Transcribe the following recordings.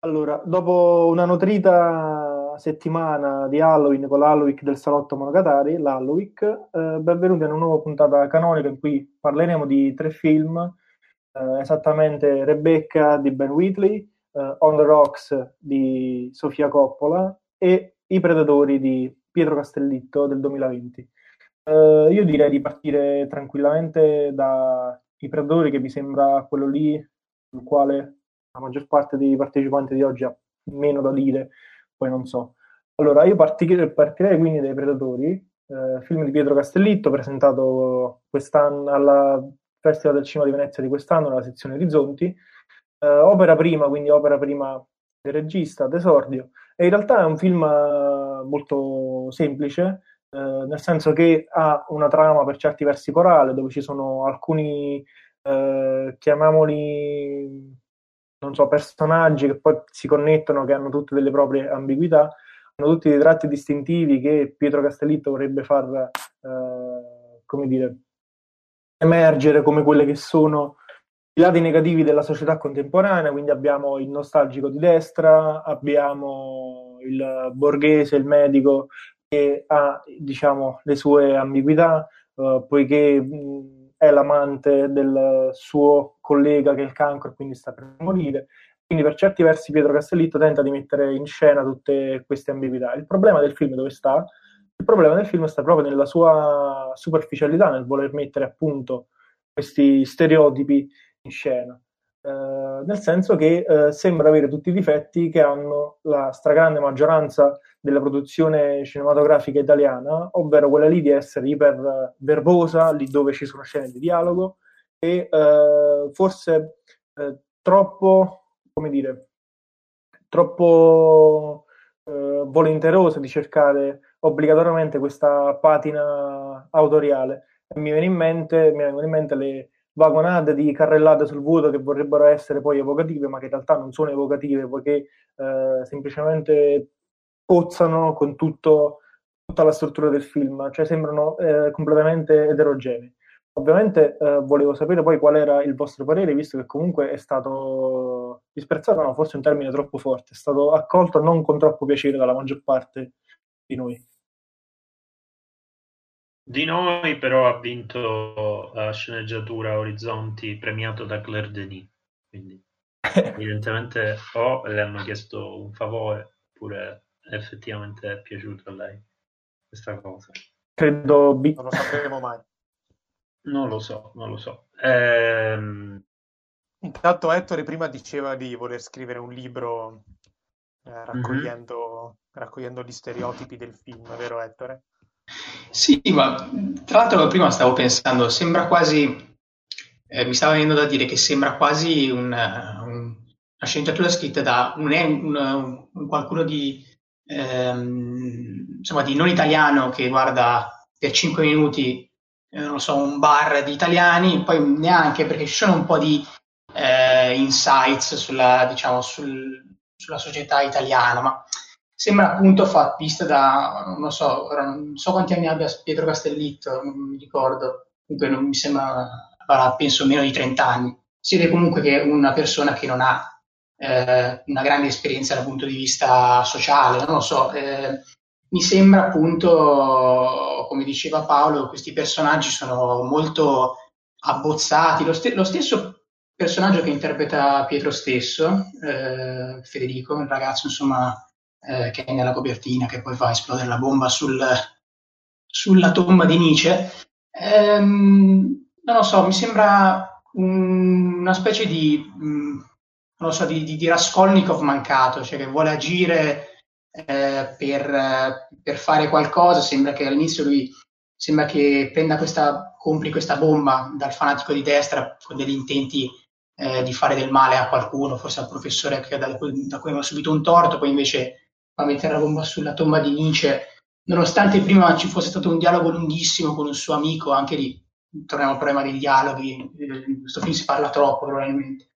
Allora, dopo una nutrita settimana di Halloween con l'Halloween del Salotto Monogatari, l'Halloween, eh, benvenuti a una nuova puntata canonica in cui parleremo di tre film, eh, esattamente Rebecca di Ben Wheatley, eh, On the Rocks di Sofia Coppola e I Predatori di Pietro Castellitto del 2020. Eh, io direi di partire tranquillamente da I Predatori, che mi sembra quello lì sul quale la maggior parte dei partecipanti di oggi ha meno da dire, poi non so. Allora, io partirei, partirei quindi dai Predatori, eh, film di Pietro Castellitto, presentato quest'anno alla Festival del Cinema di Venezia di quest'anno nella sezione Orizzonti, eh, opera prima, quindi opera prima del regista, d'esordio, e in realtà è un film molto semplice, eh, nel senso che ha una trama per certi versi corale, dove ci sono alcuni, eh, chiamiamoli non so, personaggi che poi si connettono, che hanno tutte delle proprie ambiguità, hanno tutti dei tratti distintivi che Pietro Castellitto vorrebbe far, eh, come dire, emergere come quelle che sono i lati negativi della società contemporanea, quindi abbiamo il nostalgico di destra, abbiamo il borghese, il medico ha, diciamo, le sue ambiguità, eh, poiché mh, è l'amante del suo collega che è il cancro e quindi sta per morire. Quindi per certi versi Pietro Castellitto tenta di mettere in scena tutte queste ambiguità. Il problema del film dove sta? Il problema del film sta proprio nella sua superficialità, nel voler mettere appunto questi stereotipi in scena. Eh, nel senso che eh, sembra avere tutti i difetti che hanno la stragrande maggioranza della produzione cinematografica italiana, ovvero quella lì di essere iper verbosa, lì dove ci sono scene di dialogo, e eh, forse eh, troppo, come dire, troppo eh, volenterosa di cercare obbligatoriamente questa patina autoriale. E mi viene in mente, mi vengono in mente le vagonate di carrellate sul vuoto che vorrebbero essere poi evocative, ma che in realtà non sono evocative, poiché eh, semplicemente cozzano con tutto, tutta la struttura del film, cioè sembrano eh, completamente eterogenei. Ovviamente eh, volevo sapere poi qual era il vostro parere, visto che comunque è stato disprezzato, no, forse un termine troppo forte, è stato accolto non con troppo piacere dalla maggior parte di noi. Di noi però ha vinto la sceneggiatura Orizzonti premiato da Claire Denis, quindi evidentemente o le hanno chiesto un favore oppure effettivamente è piaciuta a lei questa cosa. Credo B. Non lo sapremo mai. Non lo so, non lo so. Ehm... Intanto Ettore prima diceva di voler scrivere un libro eh, raccogliendo, mm-hmm. raccogliendo gli stereotipi del film, vero Ettore? Sì, ma tra l'altro prima stavo pensando, sembra quasi, eh, mi stava venendo da dire che sembra quasi un, un, una sceneggiatura scritta da un, un, un qualcuno di, ehm, insomma, di non italiano che guarda per 5 minuti, eh, non so, un bar di italiani, poi neanche perché ci sono un po' di eh, insights sulla, diciamo, sul, sulla società italiana, ma sembra appunto fatta vista da, non so, non so quanti anni abbia Pietro Castellitto, non mi ricordo, comunque non mi sembra, penso meno di 30 anni. Si vede comunque che una persona che non ha eh, una grande esperienza dal punto di vista sociale, non lo so, eh, mi sembra appunto, come diceva Paolo, questi personaggi sono molto abbozzati, lo, st- lo stesso personaggio che interpreta Pietro stesso, eh, Federico, il ragazzo insomma eh, che è nella copertina, che poi fa esplodere la bomba sul, sulla tomba di Nietzsche, ehm, non lo so, mi sembra un, una specie di... Mh, mm, non so, di, di, di Raskolnikov mancato, cioè che vuole agire eh, per, per, fare qualcosa, sembra che all'inizio lui sembra che prenda questa, compri questa bomba dal fanatico di destra con degli intenti eh, di fare del male a qualcuno, forse al professore che da, da cui aveva subito un torto, poi invece va a mettere la bomba sulla tomba di Nietzsche, nonostante prima ci fosse stato un dialogo lunghissimo con un suo amico, anche lì torniamo al problema dei dialoghi, in questo film si parla troppo probabilmente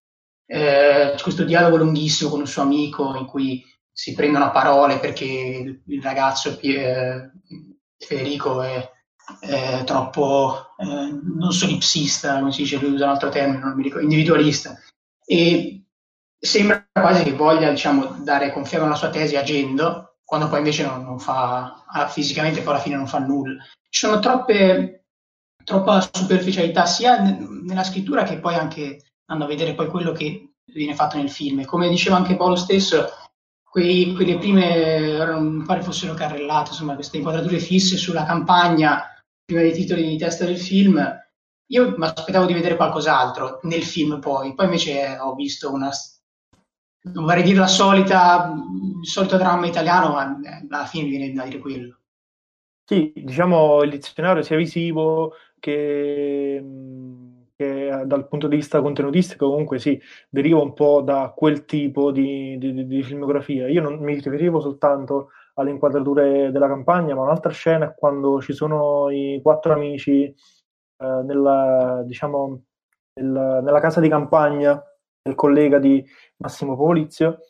eh, questo dialogo lunghissimo con un suo amico in cui si prendono a parole perché il, ragazzo eh, Federico è, eh, troppo eh, non solipsista, come si dice, lui usa un altro termine, non mi ricordo, individualista. E sembra quasi che voglia diciamo, dare conferma alla sua tesi agendo, quando poi invece non, non fa, ah, fisicamente poi alla fine non fa nulla. Ci sono troppe, troppa superficialità sia nella scrittura che poi anche andando a vedere poi quello che viene fatto nel film. Come diceva anche Paolo stesso, quei, quelle prime, mi pare fossero carrellate, insomma, queste inquadrature fisse sulla campagna, prima dei titoli di testa del film, io mi aspettavo di vedere qualcos'altro nel film poi, poi invece ho visto una, non vorrei dire la solita, il solito dramma italiano, ma eh, alla fine viene da dire quello. Sì, diciamo il dizionario sia visivo che che dal punto di vista contenutistico comunque sì, deriva un po' da quel tipo di, di, di filmografia. Io non mi riferivo soltanto alle inquadrature della campagna, ma un'altra scena è quando ci sono i quattro amici eh, nella, diciamo, nel, nella casa di campagna del collega di Massimo Polizio,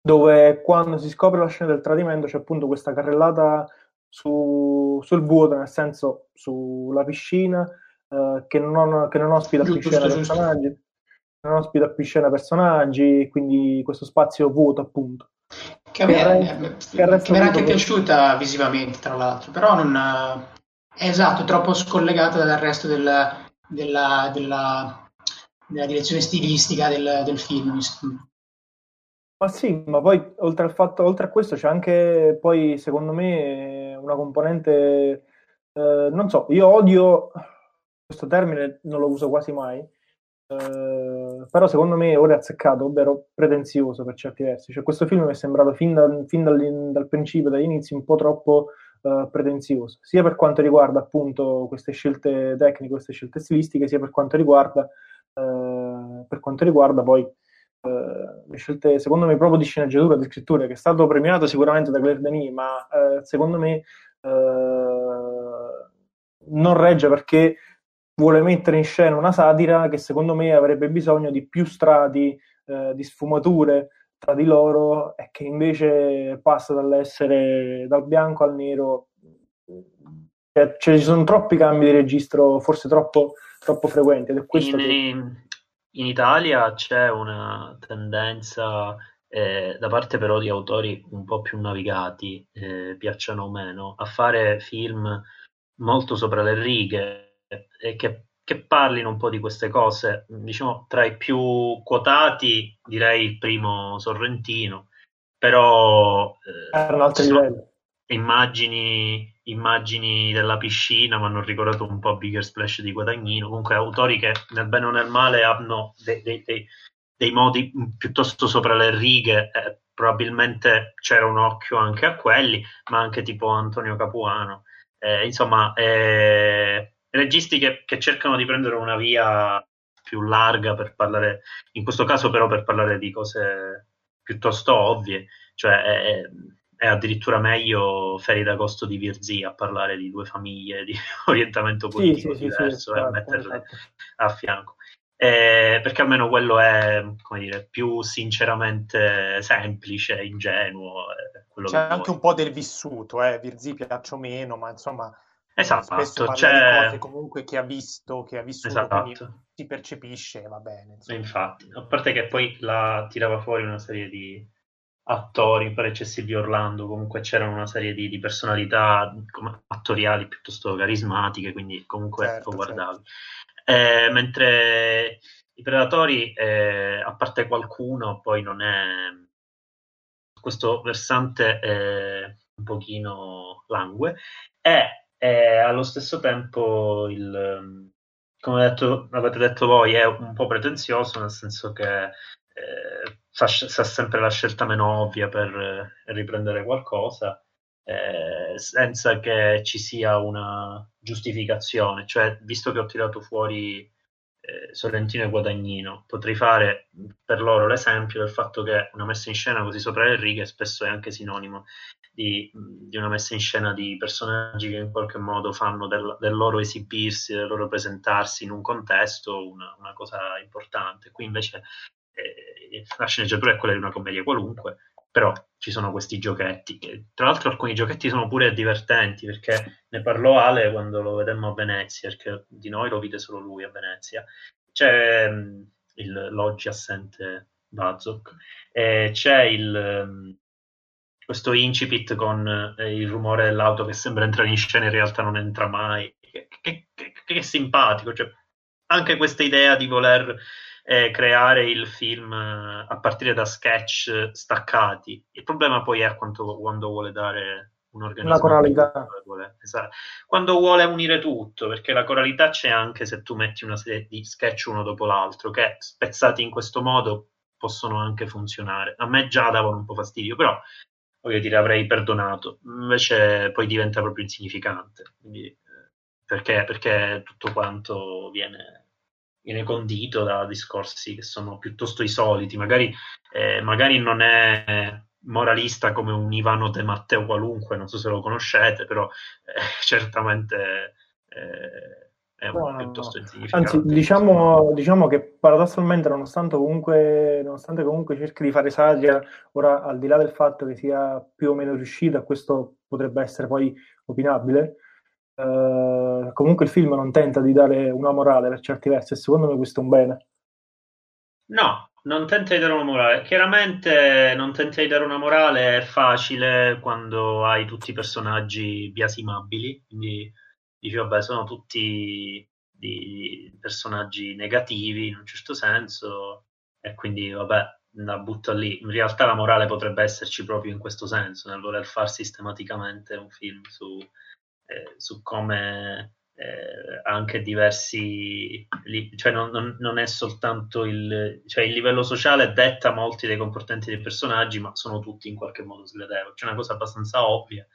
dove quando si scopre la scena del tradimento c'è appunto questa carrellata su, sul vuoto, nel senso sulla piscina, eh, che, non, che, non, ospita più scena personaggi, non ospita più scena personaggi, quindi questo spazio vuoto appunto. Che a me, che che mi era anche piaciuta visivamente, tra l'altro, però non è esatto, troppo scollegata dal resto del, della, della, della, direzione stilistica del, del film. Ma sì, ma poi oltre, al fatto, oltre a questo c'è anche poi secondo me una componente, eh, non so, io odio questo termine non lo uso quasi mai, eh, però secondo me ora è azzeccato, ovvero pretenzioso per certi versi. Cioè, questo film mi è sembrato fin, da, fin dal, dal, principio, dall'inizio, un po' troppo eh, pretenzioso, sia per quanto riguarda appunto queste scelte tecniche, queste scelte stilistiche, sia per quanto riguarda, eh, per quanto riguarda poi eh, le scelte, secondo me, proprio di sceneggiatura, di scrittura, che è stato premiato sicuramente da Claire Denis, ma eh, secondo me eh, non regge perché vuole mettere in scena una satira che secondo me avrebbe bisogno di più strati eh, di sfumature tra di loro e che invece passa dall'essere dal bianco al nero. Cioè, ci sono troppi cambi di registro, forse troppo, troppo frequenti. Ed è questo in, che... in Italia c'è una tendenza eh, da parte però di autori un po' più navigati, eh, piacciono o meno, a fare film molto sopra le righe, e che, che, parlino un po' di queste cose. Diciamo, tra i più quotati direi il primo Sorrentino, però eh, immagini, immagini della piscina mi hanno ricordato un po' Bigger Splash di Guadagnino, comunque autori che nel bene o nel male hanno dei, dei, dei, dei modi piuttosto sopra le righe, eh, probabilmente c'era un occhio anche a quelli, ma anche tipo Antonio Capuano. Eh, insomma, eh, registi che, che, cercano di prendere una via più larga per parlare, in questo caso però per parlare di cose piuttosto ovvie, cioè è, è addirittura meglio Ferri d'agosto di Virzì a parlare di due famiglie di orientamento politico sì, sì, diverso sì, e esatto, metterle esatto. a fianco. Eh, perché almeno quello è come dire, più sinceramente semplice, ingenuo. C'è anche un po' del vissuto, eh? Virzì piace o meno, ma insomma Esatto, spesso c'è... cose comunque che ha visto, che ha vissuto, esatto. si percepisce va bene. Infatti, a parte che poi la tirava fuori una serie di attori, per eccessi di Orlando, comunque c'erano una serie di, di personalità attoriali piuttosto carismatiche, quindi comunque certo, lo guardavi. Certo. Eh, mentre i Predatori, eh, a parte qualcuno, poi non è... questo versante è un pochino langue, è e allo stesso tempo il, ehm, come detto, avete detto voi è un po' pretenzioso nel senso che eh, fa, fa, sempre la scelta meno ovvia per eh, riprendere qualcosa eh, senza che ci sia una giustificazione. Cioè visto che ho tirato fuori eh, Sorrentino e Guadagnino potrei fare per loro l'esempio del fatto che una messa in scena così sopra le righe spesso è anche sinonimo di, di, una messa in scena di personaggi che in qualche modo fanno del, del loro esibirsi, del loro presentarsi in un contesto una, una cosa importante. Qui invece eh, la sceneggiatura è quella di una commedia qualunque, però ci sono questi giochetti. Che, tra l'altro alcuni giochetti sono pure divertenti perché ne parlò Ale quando lo vedemmo a Venezia, perché di noi lo vide solo lui a Venezia. C'è mm, il, l'oggi assente Bazok e c'è il, mm, questo incipit con eh, il rumore dell'auto che sembra entrare in scena in realtà non entra mai. Che, che, che, che simpatico, cioè, anche questa idea di voler eh, creare il film eh, a partire da sketch staccati. Il problema poi è quanto, quando vuole dare un'organizzazione. La coralità. Esatto. Quando vuole unire tutto, perché la coralità c'è anche se tu metti una serie di sketch uno dopo l'altro, che spezzati in questo modo possono anche funzionare. A me già davano un po' fastidio, però voglio dire, avrei perdonato. Invece poi diventa proprio insignificante. Quindi, eh, perché, perché tutto quanto viene viene condito da discorsi che sono piuttosto i soliti, magari, eh, magari non è moralista come un Ivano De Matteo qualunque, non so se lo conoscete, però eh, certamente eh, è un no, piuttosto insignificante. Anzi, diciamo, diciamo, che paradossalmente, nonostante comunque, nonostante comunque cerchi di fare satira, ora al di là del fatto che sia più o meno riuscita, questo potrebbe essere poi opinabile, Uh, comunque il film non tenta di dare una morale per certi versi e secondo me questo è un bene. No, non tenta di dare una morale. Chiaramente non tenta di dare una morale è facile quando hai tutti i personaggi biasimabili, quindi dici vabbè sono tutti personaggi negativi in un certo senso e quindi vabbè la butto lì. In realtà la morale potrebbe esserci proprio in questo senso, nel voler far sistematicamente un film su eh, su come eh, anche diversi, cioè non, non, non, è soltanto il, cioè il livello sociale detta molti dei comportamenti dei personaggi, ma sono tutti in qualche modo sgradevoli. C'è una cosa abbastanza ovvia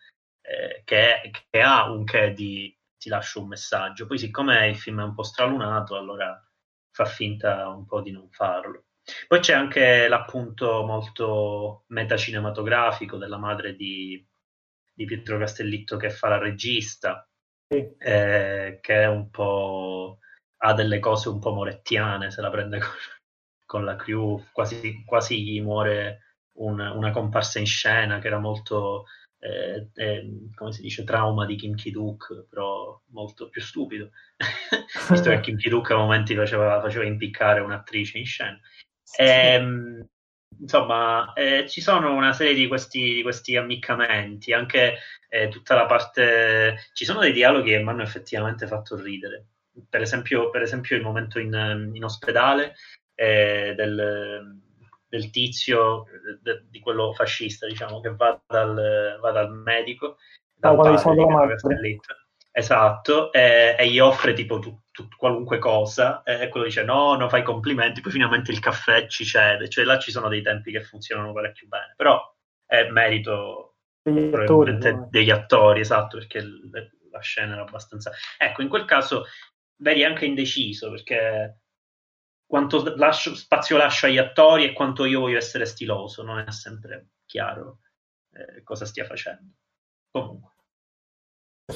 eh, che, che, ha un che di ti lascio un messaggio. Poi, siccome il film è un po' stralunato, allora fa finta un po' di non farlo. Poi c'è anche l'appunto molto metacinematografico della madre di, di Pietro Castellitto che fa la regista, sì. eh, che è un po' ha delle cose un po' morettiane, se la prende con, con la crew, quasi, quasi gli muore un, una comparsa in scena che era molto, eh, eh, come si dice, trauma di Kim Ki-duk, però molto più stupido, visto che Kim Ki-duk a momenti faceva, faceva impiccare un'attrice in scena. Sì. E, ehm, insomma, eh, ci sono una serie di questi, di questi ammiccamenti, anche eh, tutta la parte... Ci sono dei dialoghi che mi hanno effettivamente fatto ridere. Per esempio, per esempio il momento in, in ospedale eh, del, del, tizio, de, di quello fascista, diciamo, che va dal, va dal medico, dal ah, padre, Esatto, e, e, gli offre tipo tu, tu, qualunque cosa e quello dice no, non fai complimenti, poi finalmente il caffè ci cede, cioè là ci sono dei tempi che funzionano parecchio bene, però è merito degli attori, degli attori, esatto, perché la scena era abbastanza... Ecco, in quel caso vedi anche indeciso, perché quanto lascio, spazio lascio agli attori e quanto io voglio essere stiloso, non è sempre chiaro eh, cosa stia facendo. Comunque.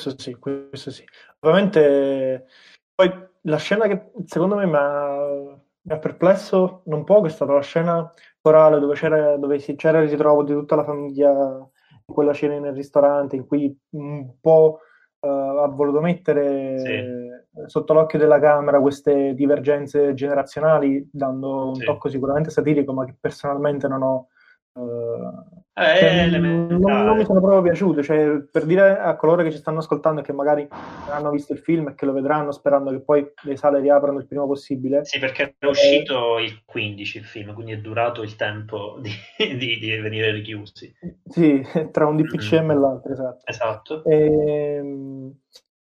Questo sì, questo sì. Ovviamente, poi la scena che secondo me mi ha, mi ha perplesso non poco è stata la scena corale dove c'era, dove si, c'era il ritrovo di tutta la famiglia in quella cena nel ristorante in cui un po' uh, ha voluto mettere sì. sotto l'occhio della Camera queste divergenze generazionali, dando un sì. tocco sicuramente satirico, ma che personalmente non ho eh, non, non, mi sono proprio piaciute, cioè, per dire a coloro che ci stanno ascoltando e che magari hanno visto il film e che lo vedranno sperando che poi le sale riaprano il prima possibile. Sì, perché è uscito il 15 il film, quindi è durato il tempo di, di, di venire richiusi. Sì, tra un DPCM mm-hmm. e l'altro, esatto. Esatto. E, ehm,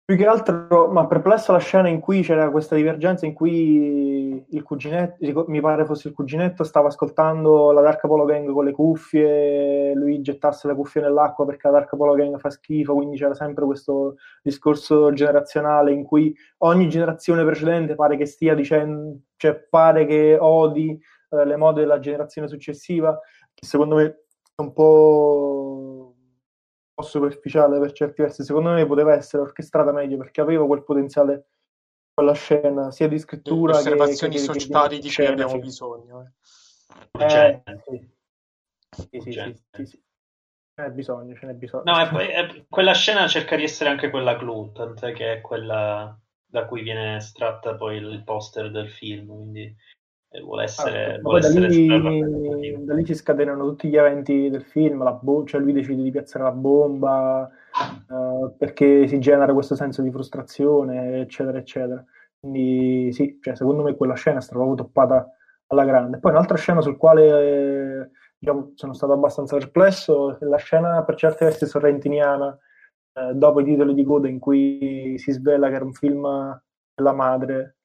più che altro, ma perplesso la scena in cui c'era questa divergenza in cui il cuginetto, mi pare fosse il cuginetto, stava ascoltando la Dark Polo Gang con le cuffie, lui gettasse le cuffie nell'acqua perché la Dark Polo Gang fa schifo, quindi c'era sempre questo discorso generazionale in cui ogni generazione precedente pare che stia dicendo, cioè pare che odi eh, le mode della generazione successiva, che secondo me è un po' superficiale per certi versi. Secondo me poteva essere orchestrata meglio perché aveva quel potenziale quella scena sia di scrittura Le osservazioni che, sociali che di cui abbiamo sì. bisogno. Eh. Eh, sì. Sì, sì, sì, sì. Ce n'è bisogno, ce n'è bisogno. No, e poi e quella scena cerca di essere anche quella clou, tant'è che è quella da cui viene estratta poi il poster del film, quindi eh, vuole essere... Ah, vuole essere da, lì, da lì si scatenano tutti gli eventi del film, la bo- cioè lui decide di piazzare la bomba eh, perché si genera questo senso di frustrazione, eccetera, eccetera. Quindi sì, cioè, secondo me quella scena è stata proprio toppata alla grande. Poi un'altra scena sul quale eh, diciamo, sono stato abbastanza perplesso è la scena per certi versi sorrentiniana eh, dopo i titoli di coda in cui si svela che era un film della madre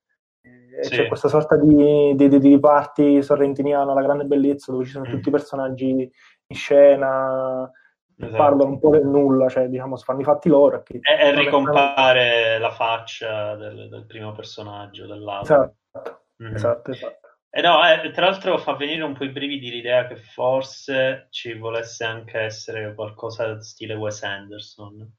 Sì. c'è questa sorta di, di, di, di party sorrentiniana, la grande bellezza, dove ci sono Mm. tutti i personaggi in scena, che Esatto. parlano un po' del nulla, cioè diciamo si fanno i fatti loro. E, che E, e ricompare la faccia del, del primo personaggio, dell'altro. Esatto, Mhm. esatto, esatto. E no, eh, tra l'altro fa venire un po' i brividi l'idea che forse ci volesse anche essere qualcosa stile Wes Anderson.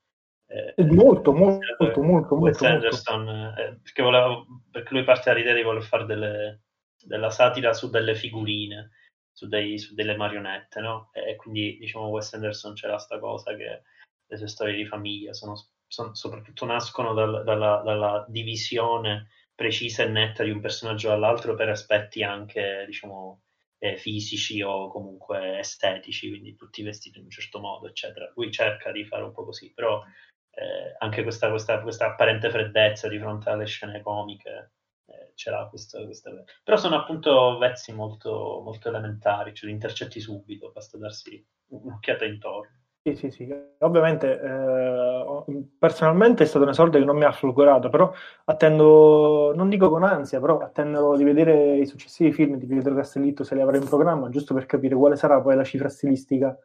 Eh, E molto, molto, eh, molto, molto, Wes molto. Anderson, eh, perché, voleva- perché lui parte dall'idea di voler fare delle- della satira su delle figurine, su, dei- su delle marionette, no? E quindi, diciamo, Wes Anderson c'era sta cosa che le sue storie di famiglia sono, sono- soprattutto nascono dal- dalla, dalla divisione precisa e netta di un personaggio dall'altro per aspetti anche, diciamo, eh, fisici o comunque estetici, quindi tutti vestiti in un certo modo, eccetera. Lui cerca di fare un po' così, però eh, anche questa, questa, questa apparente freddezza di fronte alle scene comiche eh, ce l'ha questa, questa- Però sono appunto vezzi molto, molto elementari, cioè li intercetti subito, basta darsi un'occhiata intorno. Sì, sì, sì. Ovviamente, eh, personalmente è stato un esordio che non mi ha folgorato, però attendo, non dico con ansia, però attendo di vedere i successivi film di Pietro Castellitto se li avrà in programma, giusto per capire quale sarà poi la cifra stilistica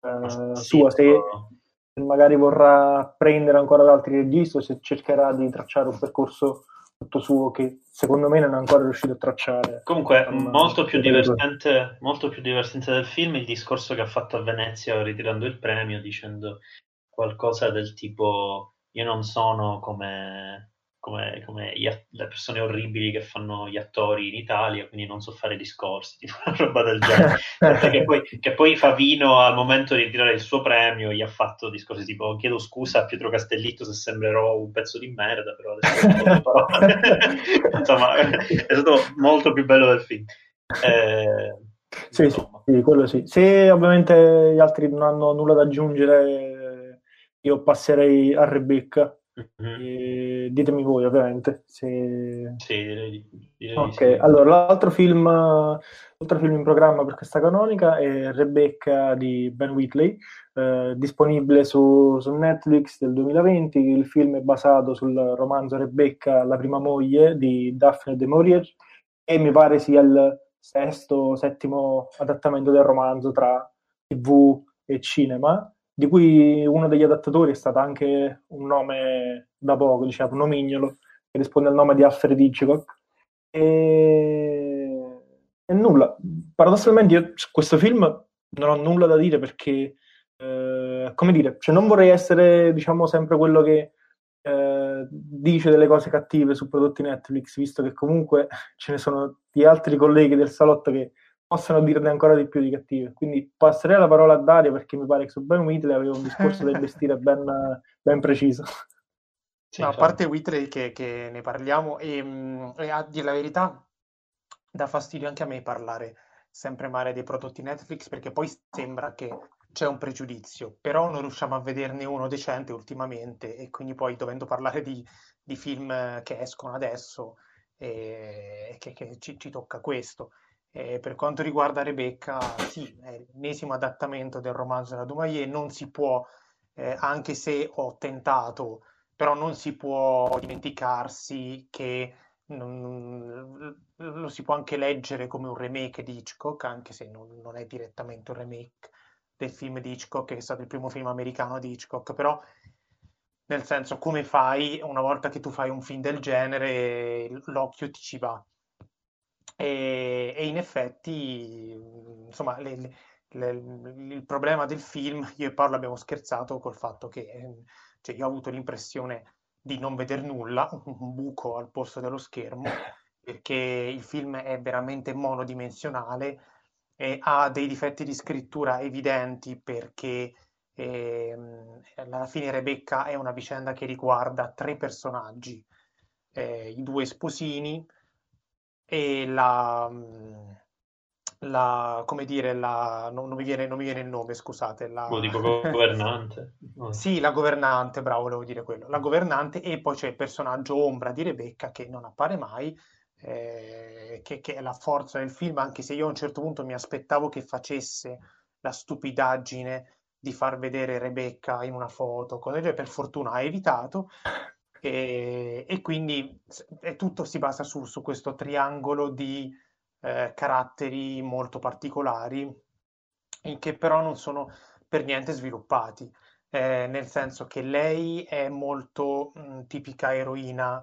eh, Sì, sua, se magari vorrà prendere ancora da altri registi o se cercherà di tracciare un percorso tutto suo che secondo me non è ancora riuscito a tracciare. Comunque, Con- molto più, molto più divertente del film il discorso che ha fatto a Venezia ritirando il premio, dicendo qualcosa del tipo: Io non sono come, come, come gli le persone orribili che fanno gli attori in Italia, quindi non so fare discorsi, tipo una roba del genere. Che, poi, che poi Favino, al momento di ritirare il suo premio, gli ha fatto discorsi tipo: Chiedo scusa a Pietro Castellitto se sembrerò un pezzo di merda, però adesso non posso parlare." Insomma, è stato molto più bello del film. Eh, Sì, sì, quello sì. Se ovviamente gli altri non hanno nulla da aggiungere, io passerei a Rebecca. Mhm. E ditemi voi, ovviamente. Se... Sì, direi di, direi di Ok, sì. allora l'altro film, l'altro film in programma per questa canonica è Rebecca di Ben Whitley, eh, disponibile su, su Netflix del 2020. Il film è basato sul romanzo Rebecca, la prima moglie di Daphne de Maurier e mi pare sia il sesto, settimo adattamento del romanzo tra TV e cinema, di cui uno degli adattatori è stato anche un nome da poco, diciamo, nomignolo, che risponde al nome di Alfred Hitchcock. E... e nulla, paradossalmente io su questo film non ho nulla da dire perché, eh, come dire, cioè non vorrei essere, diciamo, sempre quello che eh, dice delle cose cattive su prodotti Netflix, visto che comunque ce ne sono di altri colleghi del salotto che possono dirne ancora di più di cattive. Quindi passerei la parola a Dario perché mi pare che su Ben Whitley aveva un discorso da investire ben, ben preciso. Sì, No, a parte Whitley che, che ne parliamo, e, mh, e a dire la verità, dà fastidio anche a me parlare sempre male dei prodotti Netflix perché poi sembra che c'è un pregiudizio, però non riusciamo a vederne uno decente ultimamente e quindi poi dovendo parlare di, di film che escono adesso, eh, che, che ci, ci tocca questo. Eh, per quanto riguarda Rebecca, sì, è l'ennesimo adattamento del romanzo della Dumayer, non si può, eh, anche se ho tentato però non si può dimenticarsi che non- lo si può anche leggere come un remake di Hitchcock, anche se non, non è direttamente un remake del film di Hitchcock, che è stato il primo film americano di Hitchcock, però nel senso come fai una volta che tu fai un film del genere, l'occhio ti ci va. E, e in effetti, insomma, le- le- le- il problema del film, io e Paolo abbiamo scherzato col fatto che eh, cioè, io ho avuto l'impressione di non veder nulla, un buco al posto dello schermo, perché il film è veramente monodimensionale e ha dei difetti di scrittura evidenti perché eh, alla fine Rebecca è una vicenda che riguarda tre personaggi, eh, i due sposini e la, la come dire, la, non, non, mi viene, non mi viene il nome, scusate. La... Lo dico governante. sì, la governante, bravo, volevo dire quello. La governante e poi c'è il personaggio ombra di Rebecca che non appare mai eh, che, che, è la forza del film, anche se io a un certo punto mi aspettavo che facesse la stupidaggine di far vedere Rebecca in una foto, cosa del per fortuna ha evitato. E, e quindi è tutto si basa su, su questo triangolo di eh, caratteri molto particolari, che però non sono per niente sviluppati. Eh, nel senso che lei è molto mh, tipica eroina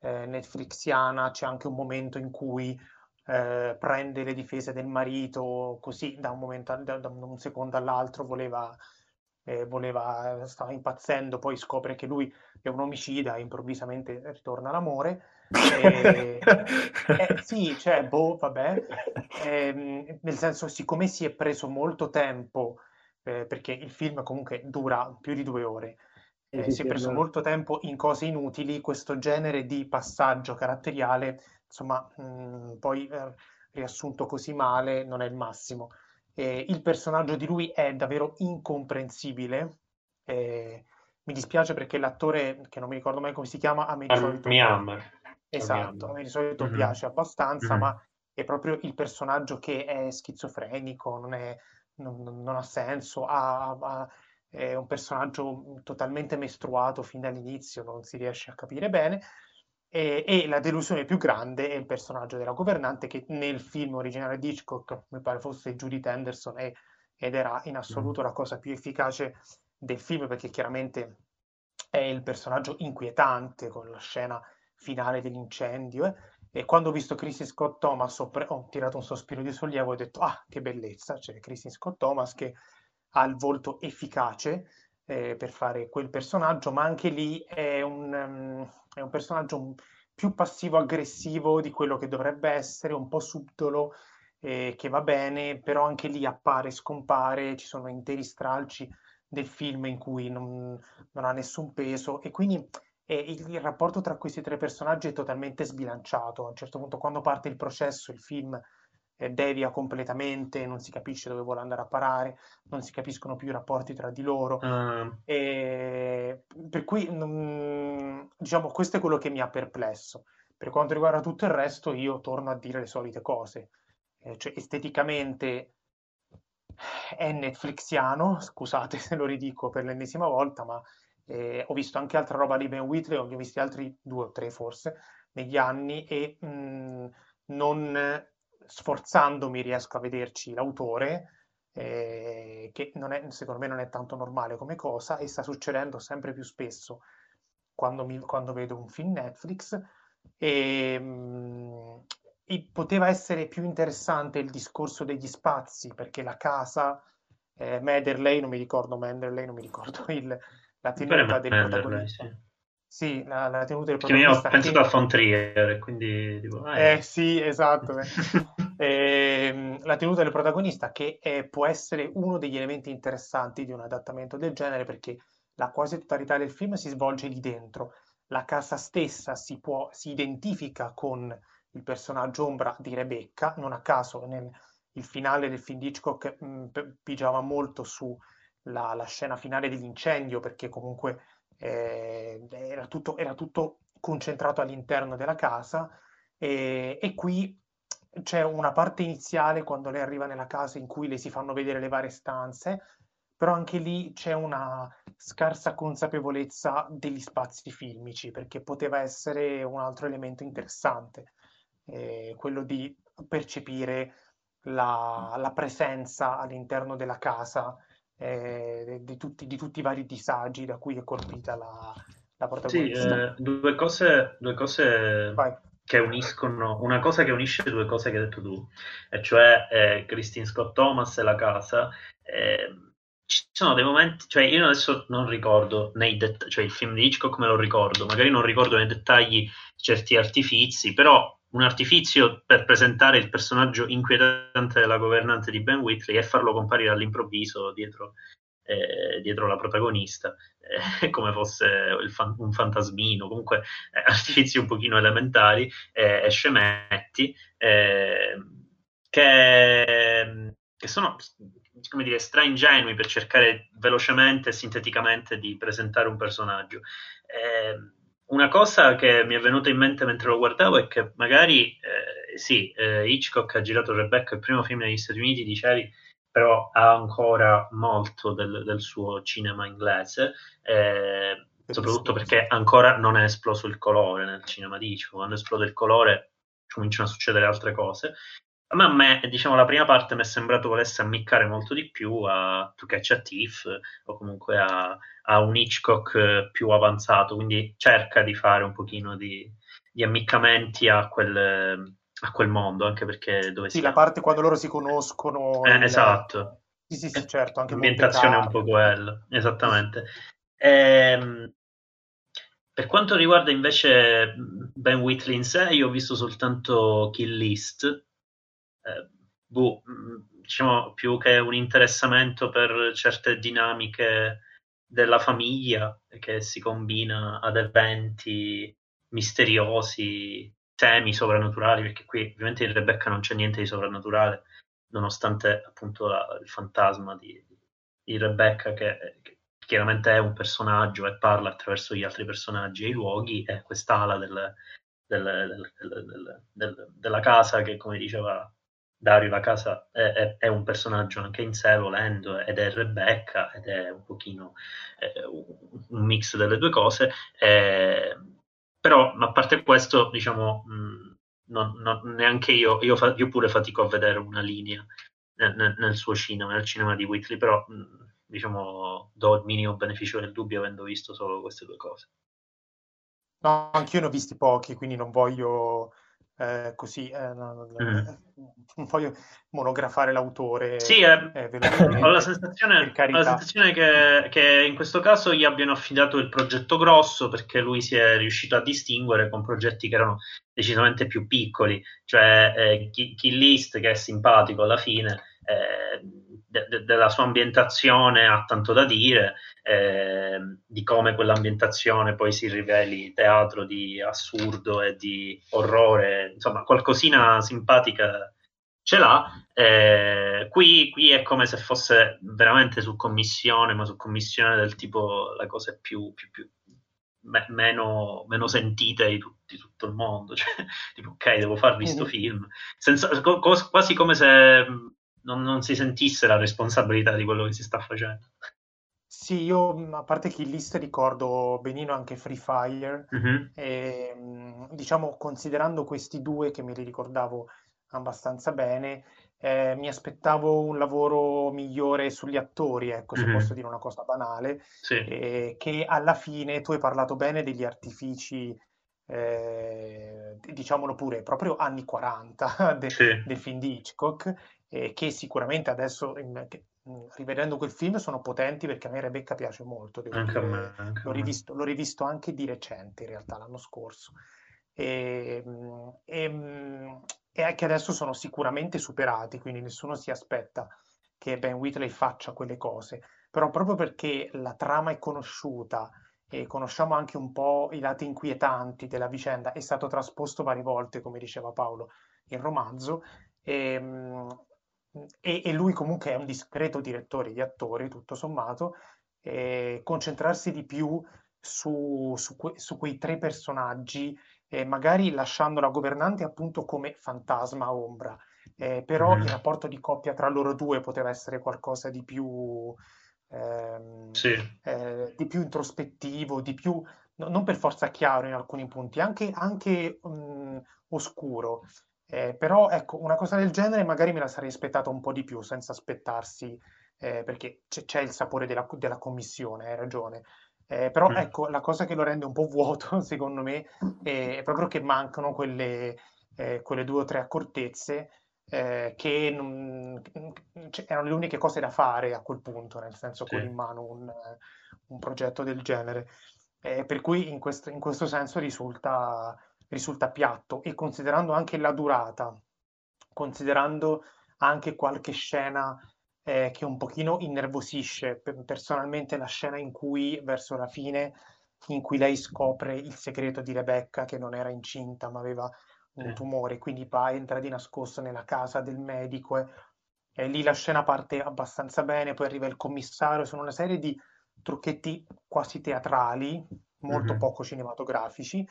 eh, netflixiana c'è anche un momento in cui eh, prende le difese del marito, così da un, momento, da, da un secondo all'altro voleva, eh, voleva, stava impazzendo, poi scopre che lui è un omicida e improvvisamente ritorna l'amore. E, eh, sì, cioè, boh, vabbè, eh, nel senso, siccome si è preso molto tempo, eh, perché il film comunque dura più di due ore, eh, si è preso molto tempo in cose inutili, questo genere di passaggio caratteriale, insomma, mh, mm, poi eh, riassunto così male non è il massimo. Eh, il personaggio di lui è davvero incomprensibile. Eh, mi dispiace perché l'attore, che non mi ricordo mai come si chiama, a me di solito... Esatto, a me di solito mm-hmm. piace abbastanza, mm-hmm. ma è proprio il personaggio che è schizofrenico, non, è, non, non ha senso, ha, ha è un personaggio totalmente mestruato fin dall'inizio, non si riesce a capire bene. E, e, la delusione più grande è il personaggio della governante che nel film originale di Hitchcock mi pare fosse Judith Anderson e, ed era in assoluto mm. la cosa più efficace del film perché chiaramente è il personaggio inquietante con la scena finale dell'incendio eh? e quando ho visto Chrissy Scott Thomas ho, pre- ho, tirato un sospiro di sollievo e ho detto ah che bellezza c'è Chrissy Scott Thomas che ha il volto efficace eh, per fare quel personaggio, ma anche lì è un, um, è un personaggio più passivo-aggressivo di quello che dovrebbe essere, un po' subdolo, eh, che va bene, però anche lì appare, scompare, ci sono interi stralci del film in cui non, non ha nessun peso e quindi eh, il, il, rapporto tra questi tre personaggi è totalmente sbilanciato. A un certo punto, quando parte il processo, il film eh, devia completamente, non si capisce dove vuole andare a parare, non si capiscono più i rapporti tra di loro. Uh. E, per cui, non, diciamo, questo è quello che mi ha perplesso. Per quanto riguarda tutto il resto, io torno a dire le solite cose. Eh, cioè, esteticamente è netflixiano, scusate se lo ridico per l'ennesima volta, ma eh, ho visto anche altra roba di Ben Whitley, ho visti altri due o tre forse negli anni e mh, mm, non sforzandomi riesco a vederci l'autore, eh, che è, secondo me non è tanto normale come cosa e sta succedendo sempre più spesso quando, mi, quando vedo un film Netflix. E, mh, mm, e, poteva essere più interessante il discorso degli spazi perché la casa eh, Mederley, non mi ricordo Manderley, non mi ricordo il, la tenuta del protagonista. Sì. Sì, la, la tenuta del protagonista. Io ho pensato che... a Fontrier, quindi dico, ah, eh, sì, esatto. e, ehm, la tenuta del protagonista che è, può essere uno degli elementi interessanti di un adattamento del genere perché la quasi totalità del film si svolge lì dentro. La casa stessa si, può, si identifica con il personaggio ombra di Rebecca, non a caso nel il finale del film di Hitchcock mh, mm, pigiava molto sulla la scena finale dell'incendio perché comunque eh, era, tutto, era, tutto, concentrato all'interno della casa e, e, qui c'è una parte iniziale quando lei arriva nella casa in cui le si fanno vedere le varie stanze, però anche lì c'è una scarsa consapevolezza degli spazi filmici perché poteva essere un altro elemento interessante, eh, quello di percepire la, la presenza all'interno della casa eh, di, tutti, di, tutti, i vari disagi da cui è colpita la, la protagonista. Sì, eh, due cose, due cose che uniscono, una cosa che unisce due cose che hai detto tu, e cioè eh, Christine Scott Thomas e la casa. Eh, ci sono dei momenti, cioè io adesso non ricordo nei dettagli, cioè il film di Hitchcock me lo ricordo, magari non ricordo nei dettagli certi artifici, però un artifizio per presentare il personaggio inquietante della governante di Ben Whitley e farlo comparire all'improvviso dietro, eh, dietro la protagonista, eh, come fosse fan, un fantasmino, comunque eh, artifici un pochino elementari e scemetti eh, che, che sono come dire, stra ingenui per cercare velocemente e sinteticamente di presentare un personaggio. Eh, una cosa che mi è venuta in mente mentre lo guardavo è che magari, eh, sì, eh, Hitchcock ha girato Rebecca, il primo film negli Stati Uniti, dicevi, però ha ancora molto del, del suo cinema inglese, eh, soprattutto perché ancora non è esploso il colore nel cinema di Hitchcock. Quando esplode il colore cominciano a succedere altre cose. Ma a me, diciamo, la prima parte mi è sembrato volesse ammiccare molto di più a To Catch a Thief o comunque a, a un Hitchcock più avanzato, quindi cerca di fare un pochino di, di ammiccamenti a quel, a quel, mondo, anche perché dove sì, si... la parte quando loro si conoscono... Eh, il... Esatto. Sì, sì, sì, certo, anche L'ambientazione è un po' quella, esattamente. Ehm, per quanto riguarda invece Ben Whitley in sé, io ho visto soltanto Kill List, eh, boh, mm, diciamo più che un interessamento per certe dinamiche della famiglia che si combina ad eventi misteriosi, temi sovrannaturali, perché qui ovviamente in Rebecca non c'è niente di sovrannaturale, nonostante appunto la, il fantasma di, di Rebecca che, che, chiaramente è un personaggio e parla attraverso gli altri personaggi e i luoghi, e quest'ala del, del, del, della casa che, come diceva Dario La Casa è, è, è, un personaggio anche in sé volendo ed è Rebecca ed è un pochino eh, un mix delle due cose eh, però a parte questo diciamo mh, non, non, neanche io, io, fa, io, pure fatico a vedere una linea nel, nel, suo cinema nel cinema di Whitley però mh, diciamo do il minimo beneficio del dubbio avendo visto solo queste due cose. No anch'io ne ho visti pochi quindi non voglio eh, così, eh, mm. non voglio monografare l'autore. Sì, eh, eh ho la sensazione, ho la sensazione che, che, in questo caso gli abbiano affidato il progetto grosso perché lui si è riuscito a distinguere con progetti che erano decisamente più piccoli, cioè eh, Kill List che è simpatico alla fine, de- de- della sua ambientazione ha tanto da dire, eh, di come quell'ambientazione poi si riveli teatro di assurdo e di orrore, insomma, qualcosina simpatica ce l'ha. Eh, qui, qui, è come se fosse veramente su commissione, ma su commissione del tipo la cosa più, più, più me, meno, meno, sentite di, tutti, tutto il mondo. Cioè, tipo, ok, devo farvi questo mm-hmm. film. Senza, co, quasi come se non, non si sentisse la responsabilità di quello che si sta facendo. Sì, io a parte Kill List ricordo benino anche Free Fire mm-hmm. e diciamo considerando questi due che me li ricordavo abbastanza bene, eh, mi aspettavo un lavoro migliore sugli attori, ecco, se mm-hmm. posso dire una cosa banale, sì. eh, che alla fine tu hai parlato bene degli artifici, eh, diciamolo pure, proprio anni 40 de- sì. del film di Hitchcock, che sicuramente adesso in, che, rivedendo quel film sono potenti perché a me Rebecca piace molto. Anche a me, anche l'ho, rivisto, l'ho, rivisto, anche di recente, in realtà, l'anno scorso. E, e, e che adesso sono sicuramente superati, quindi nessuno si aspetta che Ben Whitley faccia quelle cose. Però proprio perché la trama è conosciuta e conosciamo anche un po' i lati inquietanti della vicenda, è stato trasposto varie volte, come diceva Paolo, il romanzo. E, e, e, lui comunque è un discreto direttore di attori, tutto sommato, concentrarsi di più su, su, que, su quei tre personaggi, eh, magari lasciando la governante appunto come fantasma ombra, eh, però mm. il rapporto di coppia tra loro due poteva essere qualcosa di più, ehm, sì. eh, di più introspettivo, di più, no, non per forza chiaro in alcuni punti, anche, anche um, oscuro. Eh, però ecco, una cosa del genere magari me la sarei aspettata un po' di più, senza aspettarsi, eh, perché c- c'è il sapore della, della commissione, hai ragione. Eh, però mm. ecco, la cosa che lo rende un po' vuoto, secondo me, è proprio che mancano quelle, eh, quelle due o tre accortezze eh, che non, cioè, erano le uniche cose da fare a quel punto, nel senso sì. con in mano un, un progetto del genere. Per cui in questo, in questo senso risulta risulta piatto e considerando anche la durata, considerando anche qualche scena eh, che un pochino innervosisce, personalmente la scena in cui verso la fine in cui lei scopre il segreto di Rebecca che non era incinta ma aveva un tumore, quindi va, entra di nascosto nella casa del medico e, e lì la scena parte abbastanza bene, poi arriva il commissario, sono una serie di trucchetti quasi teatrali, molto mm-hmm. poco cinematografici,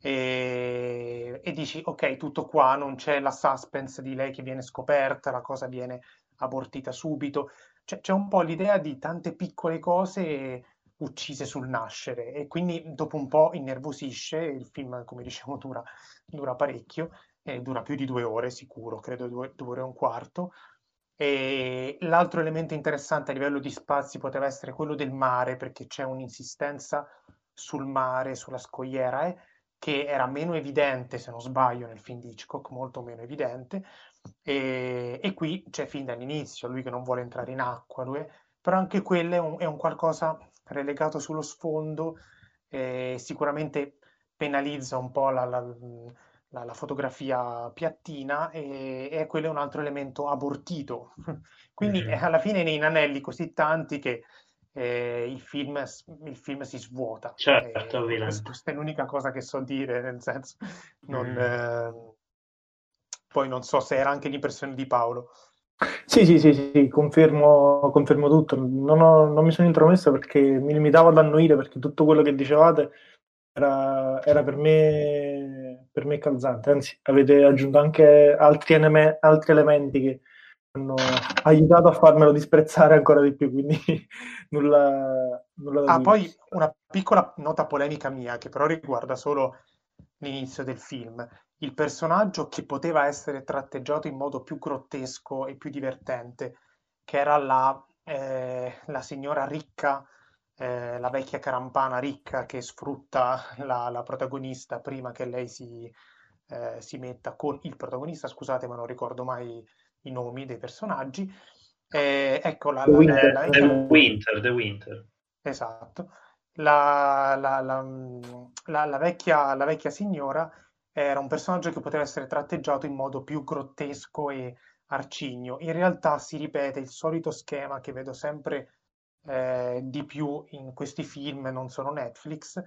e, e, dici ok, tutto qua, non c'è la suspense di lei che viene scoperta, la cosa viene abortita subito, c'è, c'è un po' l'idea di tante piccole cose uccise sul nascere e quindi dopo un po' innervosisce, il film come diciamo dura, dura parecchio, eh, dura più di due ore sicuro, credo due, due ore e un quarto. E l'altro elemento interessante a livello di spazi poteva essere quello del mare, perché c'è un'insistenza sul mare, sulla scogliera, eh, che era meno evidente, se non sbaglio, nel film di Hitchcock, molto meno evidente. E, e qui c'è fin dall'inizio, lui che non vuole entrare in acqua, lui, però anche quello è un, è un qualcosa relegato sullo sfondo, eh, sicuramente penalizza un po' la, la, la, la fotografia piattina e, e, quello è un altro elemento abortito. Quindi mm-hmm. alla fine nei inanelli così tanti che eh, il, film, il, film, si svuota. Certo, eh, questa è l'unica cosa che so dire, nel senso, non, mm. eh, poi non so se era anche l'impressione di Paolo. Sì, sì, sì, sì, confermo, confermo tutto. Non, ho, non mi sono intromesso perché mi limitavo ad annuire perché tutto quello che dicevate era, era per, me, per me calzante. Anzi, avete aggiunto anche altri, altri elementi che hanno aiutato a farmelo disprezzare ancora di più, quindi nulla, nulla da Ah, dire. poi una piccola nota polemica mia che però riguarda solo l'inizio del film il personaggio che poteva essere tratteggiato in modo più grottesco e più divertente, che era la, eh, la signora ricca, eh, la vecchia carampana ricca che sfrutta la, la protagonista prima che lei si, eh, si, metta con il protagonista, scusate ma non ricordo mai i nomi dei personaggi. Eh, ecco la, la, Winter, la, The Winter, The Winter. Esatto. La, la, vecchia, la vecchia signora era un personaggio che poteva essere tratteggiato in modo più grottesco e arcigno. In realtà si ripete il solito schema che vedo sempre eh, di più in questi film, non sono Netflix,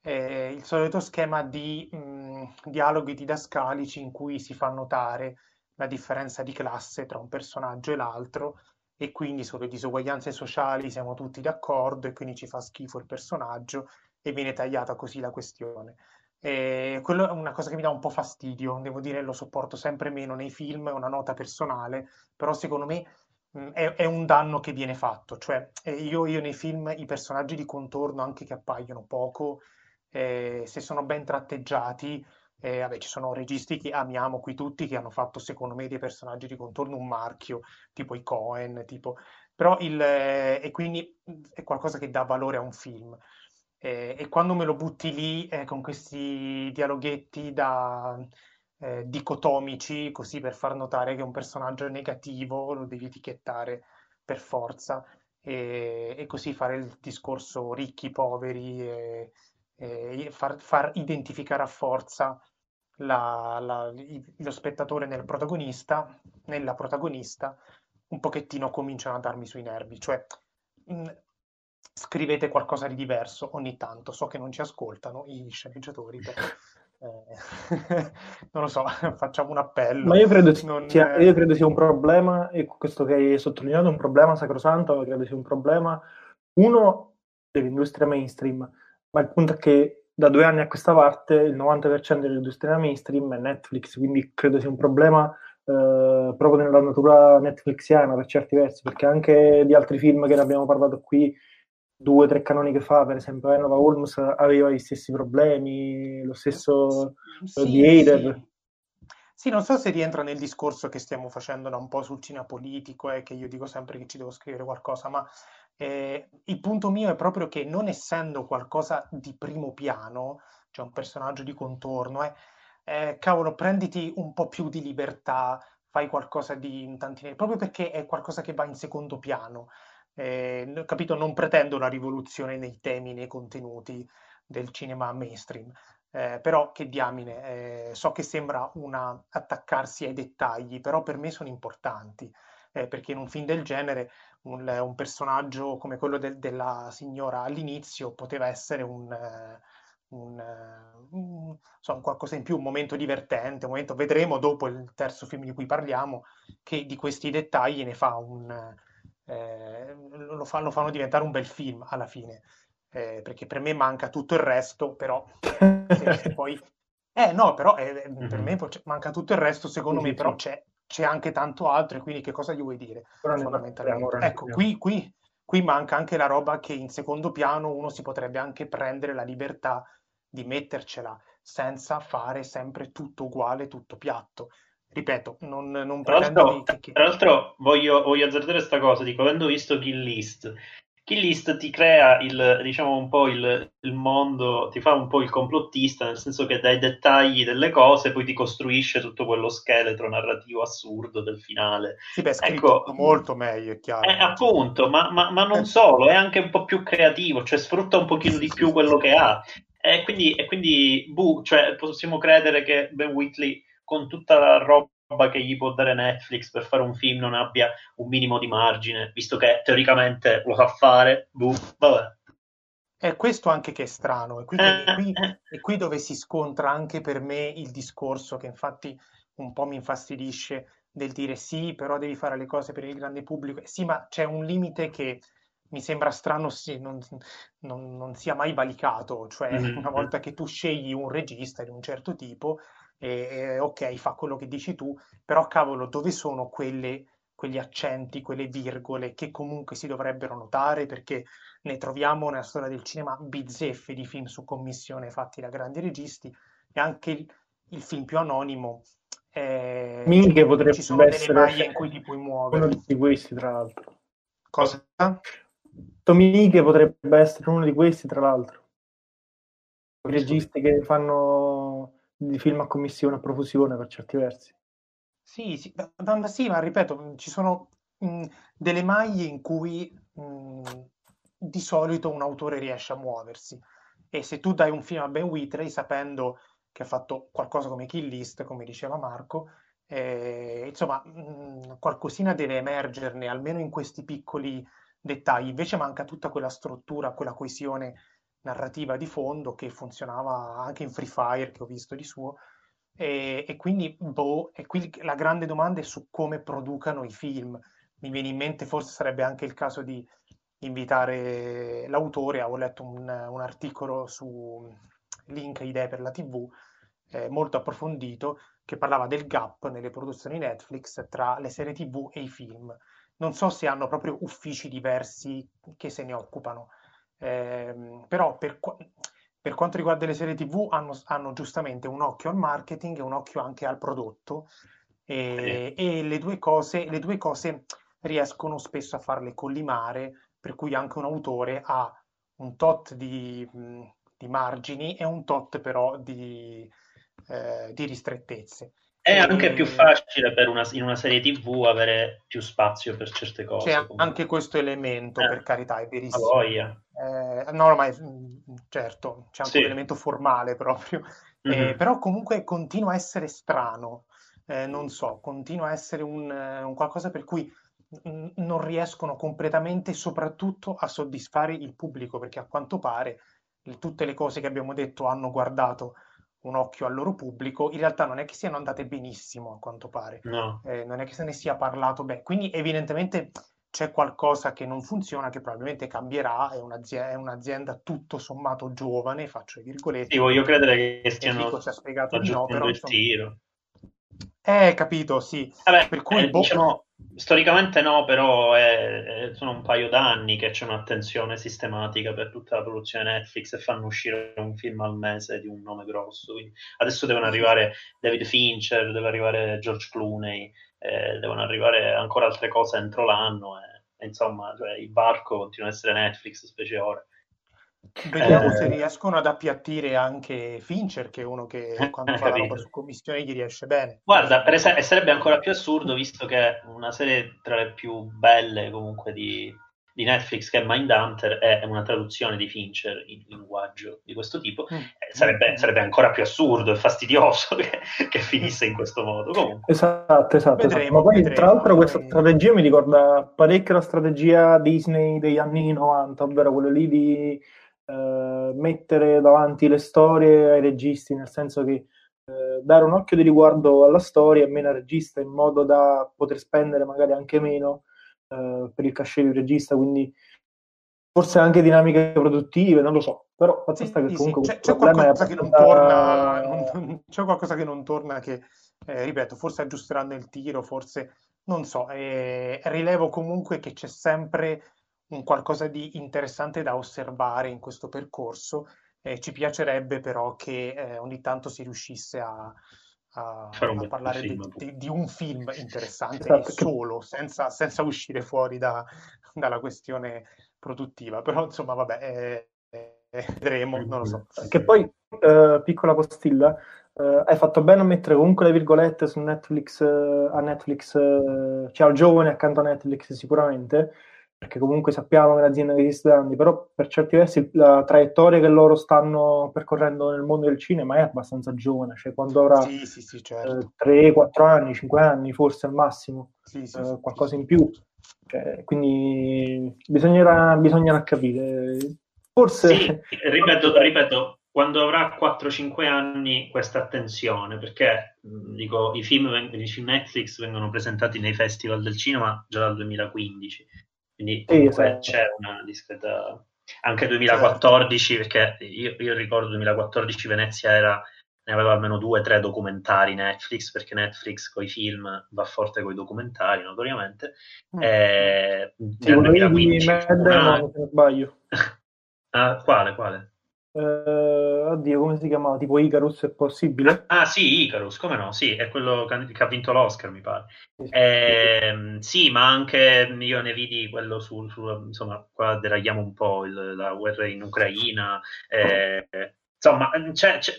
eh, il solito schema di mh, mm, dialoghi didascalici in cui si fa notare la differenza di classe tra un personaggio e l'altro e quindi sulle disuguaglianze sociali siamo tutti d'accordo e quindi ci fa schifo il personaggio e viene tagliata così la questione. E quello è una cosa che mi dà un po' fastidio, devo dire, lo sopporto sempre meno nei film, è una nota personale, però secondo me è, è, un danno che viene fatto. Cioè, io, io, nei film i personaggi di contorno, anche che appaiono poco, eh, se sono ben tratteggiati, eh, vabbè, ci sono registi che amiamo qui tutti, che hanno fatto secondo me dei personaggi di contorno un marchio, tipo i Cohen, tipo... però il, eh, e quindi è qualcosa che dà valore a un film. Eh, e quando me lo butti lì eh, con questi dialoghetti da eh, dicotomici, così per far notare che un personaggio è negativo, lo devi etichettare per forza e, e così fare il discorso ricchi, poveri e, e far, far, identificare a forza la, la, lo spettatore nel protagonista, nella protagonista, un pochettino cominciano a darmi sui nervi. Cioè, mh, scrivete qualcosa di diverso ogni tanto. So che non ci ascoltano i sceneggiatori, però eh, non lo so, facciamo un appello. Ma io credo, non... sia, io credo, sia, un problema, e questo che hai sottolineato è un problema sacrosanto, credo sia un problema, uno, dell'industria mainstream, ma il punto è che da due anni a questa parte il 90% dell'industria mainstream è Netflix, quindi credo sia un problema eh, proprio nella natura netflixiana per certi versi, perché anche di altri film che ne abbiamo parlato qui due o tre canoniche fa, per esempio, Enola Holmes aveva gli stessi problemi, lo stesso sì, di Hader. Sì. sì. non so se rientra nel discorso che stiamo facendo da un po' sul cinema politico e eh, che io dico sempre che ci devo scrivere qualcosa, ma eh, il punto mio è proprio che non essendo qualcosa di primo piano, cioè un personaggio di contorno, eh, eh, cavolo, prenditi un po' più di libertà, fai qualcosa di un tantino, proprio perché è qualcosa che va in secondo piano. Eh, capito, non pretendo una rivoluzione nei temi, nei contenuti del cinema mainstream. Eh, però che diamine, eh, so che sembra una attaccarsi ai dettagli, però per me sono importanti, eh, perché in un film del genere un, un personaggio come quello del, della signora all'inizio poteva essere un, eh, un, un, insomma, qualcosa in più, un momento divertente, un momento, vedremo dopo il terzo film di cui parliamo, che di questi dettagli ne fa un, eh, lo, fa, lo, fanno diventare un bel film alla fine, eh, perché per me manca tutto il resto, però poi... Eh no, però eh, mm-hmm. per me manca tutto il resto, secondo me però. C'è, c'è, anche tanto altro, e quindi che cosa gli vuoi dire? Però fondamentalmente. Ecco, qui, qui, qui manca anche la roba che in secondo piano uno si potrebbe anche prendere la libertà di mettercela senza fare sempre tutto uguale, tutto piatto. Ripeto, non, non tra l'altro, che, che... Tra l'altro voglio, voglio azzardare questa cosa, dico, avendo visto Kill List, Kill List ti crea il, diciamo, un po' il, il, mondo, ti fa un po' il complottista, nel senso che dai dettagli delle cose, poi ti costruisce tutto quello scheletro narrativo assurdo del finale. Sì, beh, ecco, molto meglio, è chiaro. Eh, appunto, ma, ma, ma, non solo, è anche un po' più creativo, cioè sfrutta un pochino di più quello che ha. E quindi, e quindi buh, cioè, possiamo credere che Ben Whitley, con tutta la roba che gli può dare Netflix per fare un film, non abbia un minimo di margine, visto che teoricamente lo sa fare. Buh, vabbè. È questo anche che è strano, è qui, è, qui, è qui dove si scontra anche per me il discorso che infatti un po' mi infastidisce del dire sì, però devi fare le cose per il grande pubblico. Sì, ma c'è un limite che mi sembra strano se non, non, non sia mai valicato, cioè mm-hmm. una volta che tu scegli un regista di un certo tipo, e, ok, fa quello che dici tu, però cavolo, dove sono quelle, quegli accenti, quelle virgole che comunque si dovrebbero notare perché ne troviamo nella storia del cinema bizzeffe di film su commissione fatti da grandi registi e anche il, il film più anonimo eh, Minchia potrebbe ci sono delle maglie in cui ti puoi muovere. Uno di questi, tra l'altro. Cosa? Tomighe potrebbe essere uno di questi, tra l'altro. I registi che fanno di film a commissione, a profusione per certi versi. Sì, sì, ma, ma, sì, ma ripeto, ci sono mh, delle maglie in cui mh, di solito un autore riesce a muoversi. E se tu dai un film a Ben Whitley sapendo che ha fatto qualcosa come Kill List, come diceva Marco, eh, insomma, mh, qualcosina deve emergerne, almeno in questi piccoli dettagli, invece manca tutta quella struttura, quella coesione narrativa di fondo che funzionava anche in Free Fire che ho visto di suo e, e quindi boh, e qui la grande domanda è su come producano i film. Mi viene in mente, forse sarebbe anche il caso di invitare l'autore, avevo letto un, un articolo su Link Idee per la TV, eh, molto approfondito, che parlava del gap nelle produzioni Netflix tra le serie TV e i film non so se hanno proprio uffici diversi che se ne occupano, eh, però per, per, quanto riguarda le serie TV hanno, hanno, giustamente un occhio al marketing e un occhio anche al prodotto e, e le, due cose, le due cose riescono spesso a farle collimare, per cui anche un autore ha un tot di, di margini e un tot però di, eh, di ristrettezze. È anche più facile per una, in una serie TV avere più spazio per certe cose. C'è comunque. anche questo elemento, eh. per carità, è verissimo. Eh, no, ma è, mm, certo, c'è anche sì. un elemento formale proprio. Mm-hmm. Eh, però comunque continua a essere strano, eh, non so, continua a essere un, un qualcosa per cui n- non riescono completamente, soprattutto a soddisfare il pubblico, perché a quanto pare tutte le cose che abbiamo detto hanno guardato un occhio al loro pubblico, in realtà non è che siano andate benissimo a quanto pare, no. eh, non è che se ne sia parlato bene, quindi evidentemente c'è qualcosa che non funziona, che probabilmente cambierà, è un'azienda, è un'azienda tutto sommato giovane, faccio i virgolette. Sì, voglio credere che stiano ci ha spiegato di no, però, insomma, tiro. Eh, capito, sì. Vabbè, per cui, eh, boh... diciamo, storicamente no, però è, è, sono un paio d'anni che c'è un'attenzione sistematica per tutta la produzione Netflix e fanno uscire un film al mese di un nome grosso. Quindi adesso devono arrivare David Fincher, deve arrivare George Clooney, eh, devono arrivare ancora altre cose entro l'anno. E, insomma, cioè, il barco continua ad essere Netflix, specie ora. Vediamo eh, se riescono ad appiattire anche Fincher, che è uno che quando fa la roba su commissione gli riesce bene. Guarda, per esempio, sarebbe ancora più assurdo, visto che è una serie tra le più belle comunque di, di Netflix che è Mindhunter è una traduzione di Fincher in linguaggio di questo tipo, mm. eh, sarebbe, sarebbe, ancora più assurdo e fastidioso che, che finisse in questo modo. Comunque. Esatto, esatto. Vedremo, esatto. Ma poi, vedremo, tra l'altro, questa strategia mi ricorda parecchio la strategia Disney degli anni 90, ovvero quello lì di eh, mettere davanti le storie ai registi, nel senso che eh, dare un occhio di riguardo alla storia e meno al regista, in modo da poter spendere magari anche meno eh, per il cachet di regista, quindi forse anche dinamiche produttive, non lo so, però sì, sta che sì, comunque. C'è, c'è, qualcosa che non torna, non, c'è qualcosa che non torna che, eh, ripeto, forse aggiusteranno il tiro, forse, non so, eh, rilevo comunque che c'è sempre un qualcosa di interessante da osservare in questo percorso, eh, ci piacerebbe però che eh, ogni tanto si riuscisse a, a, a parlare di, di, di, un film interessante esatto. solo, senza, senza, uscire fuori da, dalla questione produttiva. Però insomma, vabbè, eh, eh, vedremo, non lo so. Che poi, eh, piccola postilla, eh, hai fatto bene a mettere comunque le virgolette su Netflix, eh, a Netflix, Ciao Giovane accanto a Netflix sicuramente, perché comunque sappiamo che l'azienda esiste da anni, però per certi versi la traiettoria che loro stanno percorrendo nel mondo del cinema è abbastanza giovane, cioè quando avrà sì, sì, sì, certo. eh, 3, 4 anni, 5 anni forse al massimo, eh, qualcosa in più. Cioè, quindi bisognerà, bisognerà capire. Forse... Sì, ripeto, ripeto, quando avrà 4-5 anni questa attenzione, perché dico, i film, i film Netflix vengono presentati nei festival del cinema già dal 2015 quindi sì, esatto. c'è una discreta... Anche 2014, certo. perché io, io, ricordo 2014 Venezia era, ne aveva almeno due o tre documentari Netflix, perché Netflix con i film va forte con i documentari, notoriamente. Mm. E, sì, nel 2015... Una... se non sbaglio. ah, quale, quale? Uh, oddio, come si chiamava? Tipo Icarus è possibile? Ah, sì, Icarus, come no? Sì, è quello che ha vinto l'Oscar, mi pare. Eh, sì, ma anche io ne vidi quello su, su insomma, qua deragliamo un po' il, la guerra in Ucraina. Eh, insomma, c'è, c'è,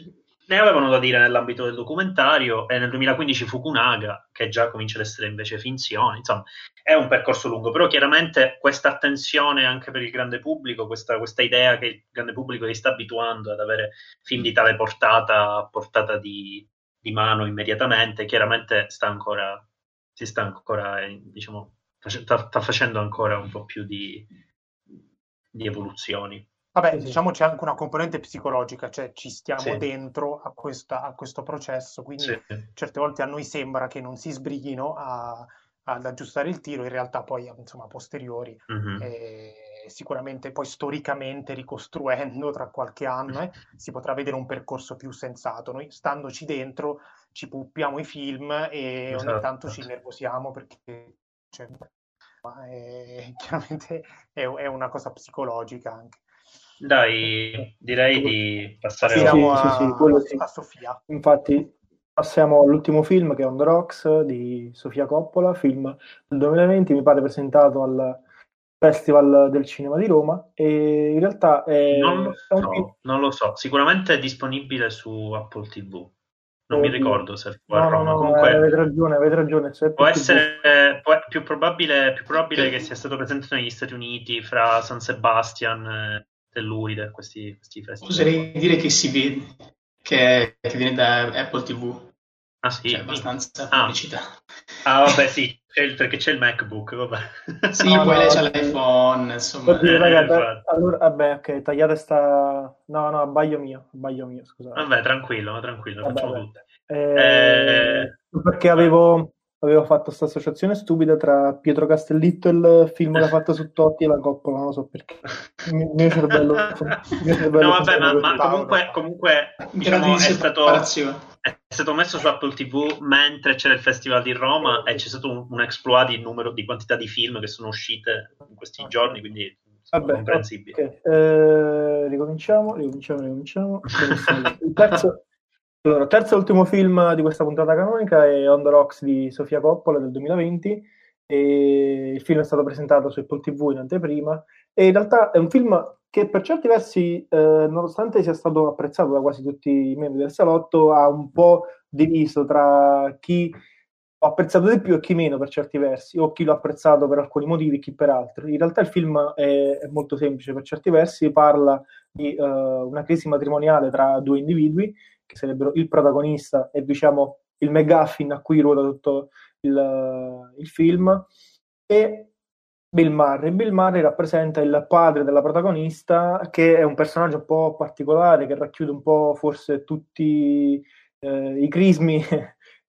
ne avevano da dire nell'ambito del documentario e nel 2015 Fukunaga, che già comincia ad essere invece finzione, insomma è un percorso lungo, però chiaramente questa attenzione anche per il grande pubblico, questa, questa idea che il grande pubblico si sta abituando ad avere film di tale portata portata di, di mano immediatamente, chiaramente sta ancora, si sta ancora, diciamo, sta, sta facendo ancora un po' più di, di evoluzioni. Vabbè, sì, diciamo c'è anche una componente psicologica, cioè ci stiamo sì. dentro a, questa, a, questo processo, quindi sì. certe volte a noi sembra che non si sbrighino a, ad aggiustare il tiro, in realtà poi insomma a posteriori, mm-hmm. eh, sicuramente poi storicamente ricostruendo tra qualche anno eh, si potrà vedere un percorso più sensato. Noi standoci dentro ci puppiamo i film e esatto. ogni tanto ci nervosiamo perché cioè, è, chiaramente è, è una cosa psicologica anche. Dai, direi di passare sì, a, sì, sì, a Sofia. Infatti, passiamo all'ultimo film che è On the Rocks di Sofia Coppola, film del 2020, mi pare presentato al Festival del Cinema di Roma e in realtà è, non lo, so, film... non lo so, sicuramente è disponibile su Apple TV. Non mi ricordo se fu a Roma. No, no, Comunque, avete ragione, avete ragione. Può essere può, più probabile, più probabile che sia stato presentato negli Stati Uniti fra San Sebastian telluride questi, questi festival. Oserei dire che si vede che, che viene da Apple TV. Ah sì? C'è abbastanza ah. pubblicità. Ah vabbè sì, c'è perché c'è il MacBook, vabbè. Sì, no, poi no, c'è l'iPhone, insomma. Oddio, eh, raga, allora, vabbè, ok, tagliate sta... No, no, abbaglio mio, abbaglio mio, scusate. Vabbè, tranquillo, tranquillo, vabbè, facciamo tutto. Eh, eh... Perché avevo avevo fatto questa associazione stupida tra Pietro Castellitto e il film che ha fatto su Totti e la Coppola, non lo so perché. Il mio cervello. Il mio cervello no, vabbè, ma, ma comunque, comunque diciamo, è, stato, è stato messo su Apple TV mentre c'era il Festival di Roma e c'è stato un, un exploit di numero di quantità di film che sono uscite in questi giorni, quindi Vabbè, comprensibile. Okay. Eh, ricominciamo, ricominciamo, ricominciamo. Il terzo, allora, terzo e ultimo film di questa puntata canonica è On the Rocks di Sofia Coppola del 2020. il film è stato presentato su Apple TV in anteprima e in realtà è un film che per certi versi, eh, nonostante sia stato apprezzato da quasi tutti i membri del salotto, ha un po' diviso tra chi ho apprezzato di più e chi meno per certi versi, o chi l'ha apprezzato per alcuni motivi e chi per altri. In realtà il film è, è molto semplice per certi versi, parla di uh, una crisi matrimoniale tra due individui, che sarebbero il protagonista e diciamo il McGuffin a cui ruota tutto il, il film, e Bill Murray. Bill Murray rappresenta il padre della protagonista, che è un personaggio un po' particolare, che racchiude un po' forse tutti eh, i crismi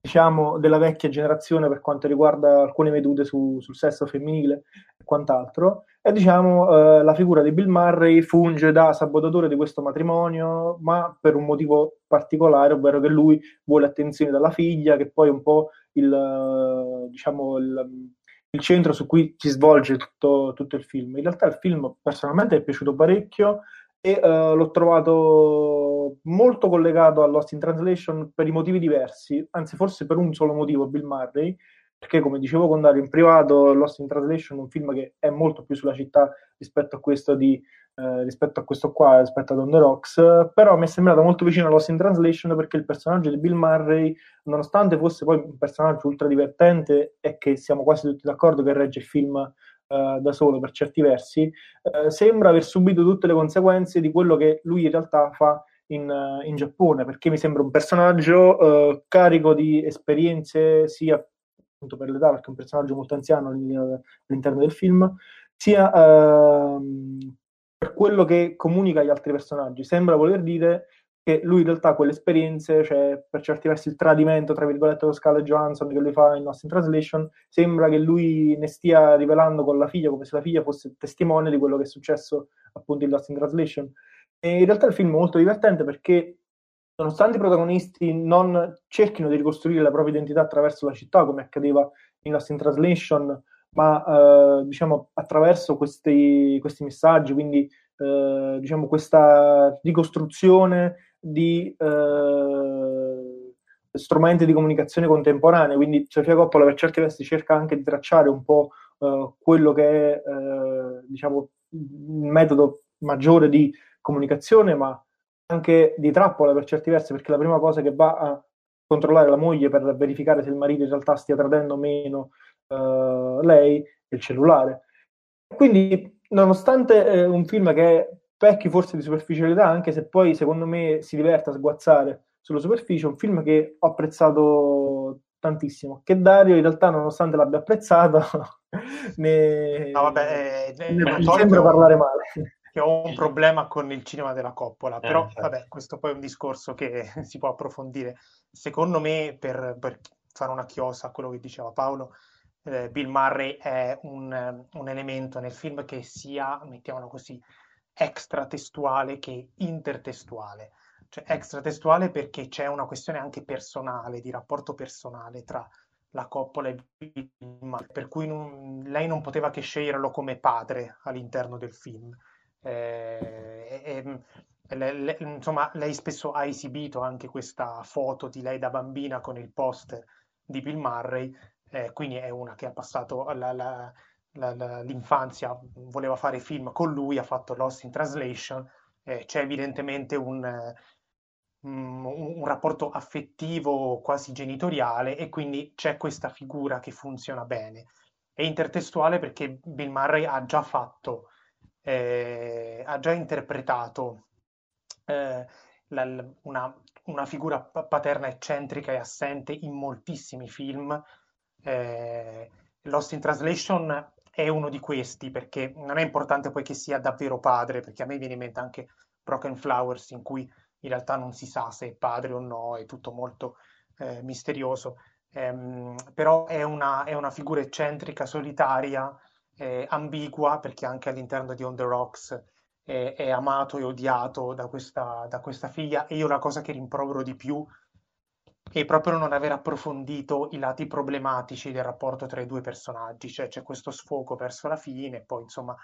diciamo, della vecchia generazione per quanto riguarda alcune vedute su, sul sesso femminile e quant'altro. E diciamo, eh, la figura di Bill Murray funge da sabotatore di questo matrimonio, ma per un motivo particolare, ovvero che lui vuole attenzione dalla figlia, che poi è un po' il, diciamo, il, il centro su cui si svolge tutto, tutto, il film. In realtà il film personalmente è piaciuto parecchio e uh, l'ho trovato molto collegato a Lost in Translation per i motivi diversi, anzi forse per un solo motivo, Bill Murray, perché come dicevo con Dario in privato, Lost in Translation è un film che è molto più sulla città rispetto a questo, di, eh, rispetto a questo qua, rispetto ad On The Rocks, però mi è sembrato molto vicino a Lost in Translation perché il personaggio di Bill Murray, nonostante fosse poi un personaggio ultra divertente e che siamo quasi tutti d'accordo che regge il film Uh, da solo per certi versi, uh, sembra aver subito tutte le conseguenze di quello che lui in realtà fa in, uh, in Giappone, perché mi sembra un personaggio carico di esperienze sia appunto per l'età, perché è un personaggio molto anziano all'interno del film, sia ehm, per quello che comunica agli altri personaggi. Sembra voler dire che lui in realtà quelle esperienze, cioè per certi versi il tradimento, tra virgolette, con Scarlett Johansson che lui fa in Lost in Translation, sembra che lui ne stia rivelando con la figlia, come se la figlia fosse testimone di quello che è successo appunto in Lost in Translation. E in realtà il film è molto divertente perché nonostante i protagonisti non cerchino di ricostruire la propria identità attraverso la città, come accadeva in Lost in Translation, ma eh, diciamo attraverso questi, questi messaggi, quindi eh, diciamo questa ricostruzione di eh, strumenti di comunicazione contemporanei, quindi Sofia Coppola per certi versi cerca anche di tracciare un po' eh, quello che è eh, diciamo il metodo maggiore di comunicazione, ma anche di trappola per certi versi, perché la prima cosa che va a controllare la moglie per verificare se il marito in realtà stia tradendo o meno uh, lei è il cellulare. Quindi, nonostante eh, un film che pecchi forse di superficialità, anche se poi secondo me si diverte a sguazzare sulla superficie, un film che ho apprezzato tantissimo. Che Dario in realtà, nonostante l'abbia apprezzato, ne, no, vabbè, eh, ne, ne sembra parlare male che ho un problema con il cinema della Coppola, però eh, vabbè, questo poi è un discorso che si può approfondire. Secondo me, per, per fare una chiosa a quello che diceva Paolo, eh, Bill Murray è un, un, elemento nel film che sia, mettiamolo così, extratestuale che intertestuale. Cioè extratestuale perché c'è una questione anche personale, di rapporto personale tra la Coppola e Murray, per cui non, lei non poteva che sceglierlo come padre all'interno del film eh, e, e, le, le, insomma, lei spesso ha esibito anche questa foto di lei da bambina con il poster di Bill Murray, eh, quindi è una che ha passato la, la, l'infanzia, voleva fare film con lui, ha fatto Lost in Translation, eh, c'è evidentemente un, un, un, rapporto affettivo quasi genitoriale e quindi c'è questa figura che funziona bene. È intertestuale perché Bill Murray ha già fatto eh, ha già interpretato eh, la, una, una, figura paterna eccentrica e assente in moltissimi film. Eh, Lost in Translation è uno di questi perché non è importante poi che sia davvero padre, perché a me viene in mente anche Broken Flowers in cui in realtà non si sa se è padre o no, è tutto molto eh, misterioso. Um, però è una, è una, figura eccentrica, solitaria, eh, ambigua perché anche all'interno di On the Rocks è, è amato e odiato da questa, da questa, figlia e io la cosa che rimprovero di più proprio non aver approfondito i lati problematici del rapporto tra i due personaggi, cioè c'è questo sfogo verso la fine, poi insomma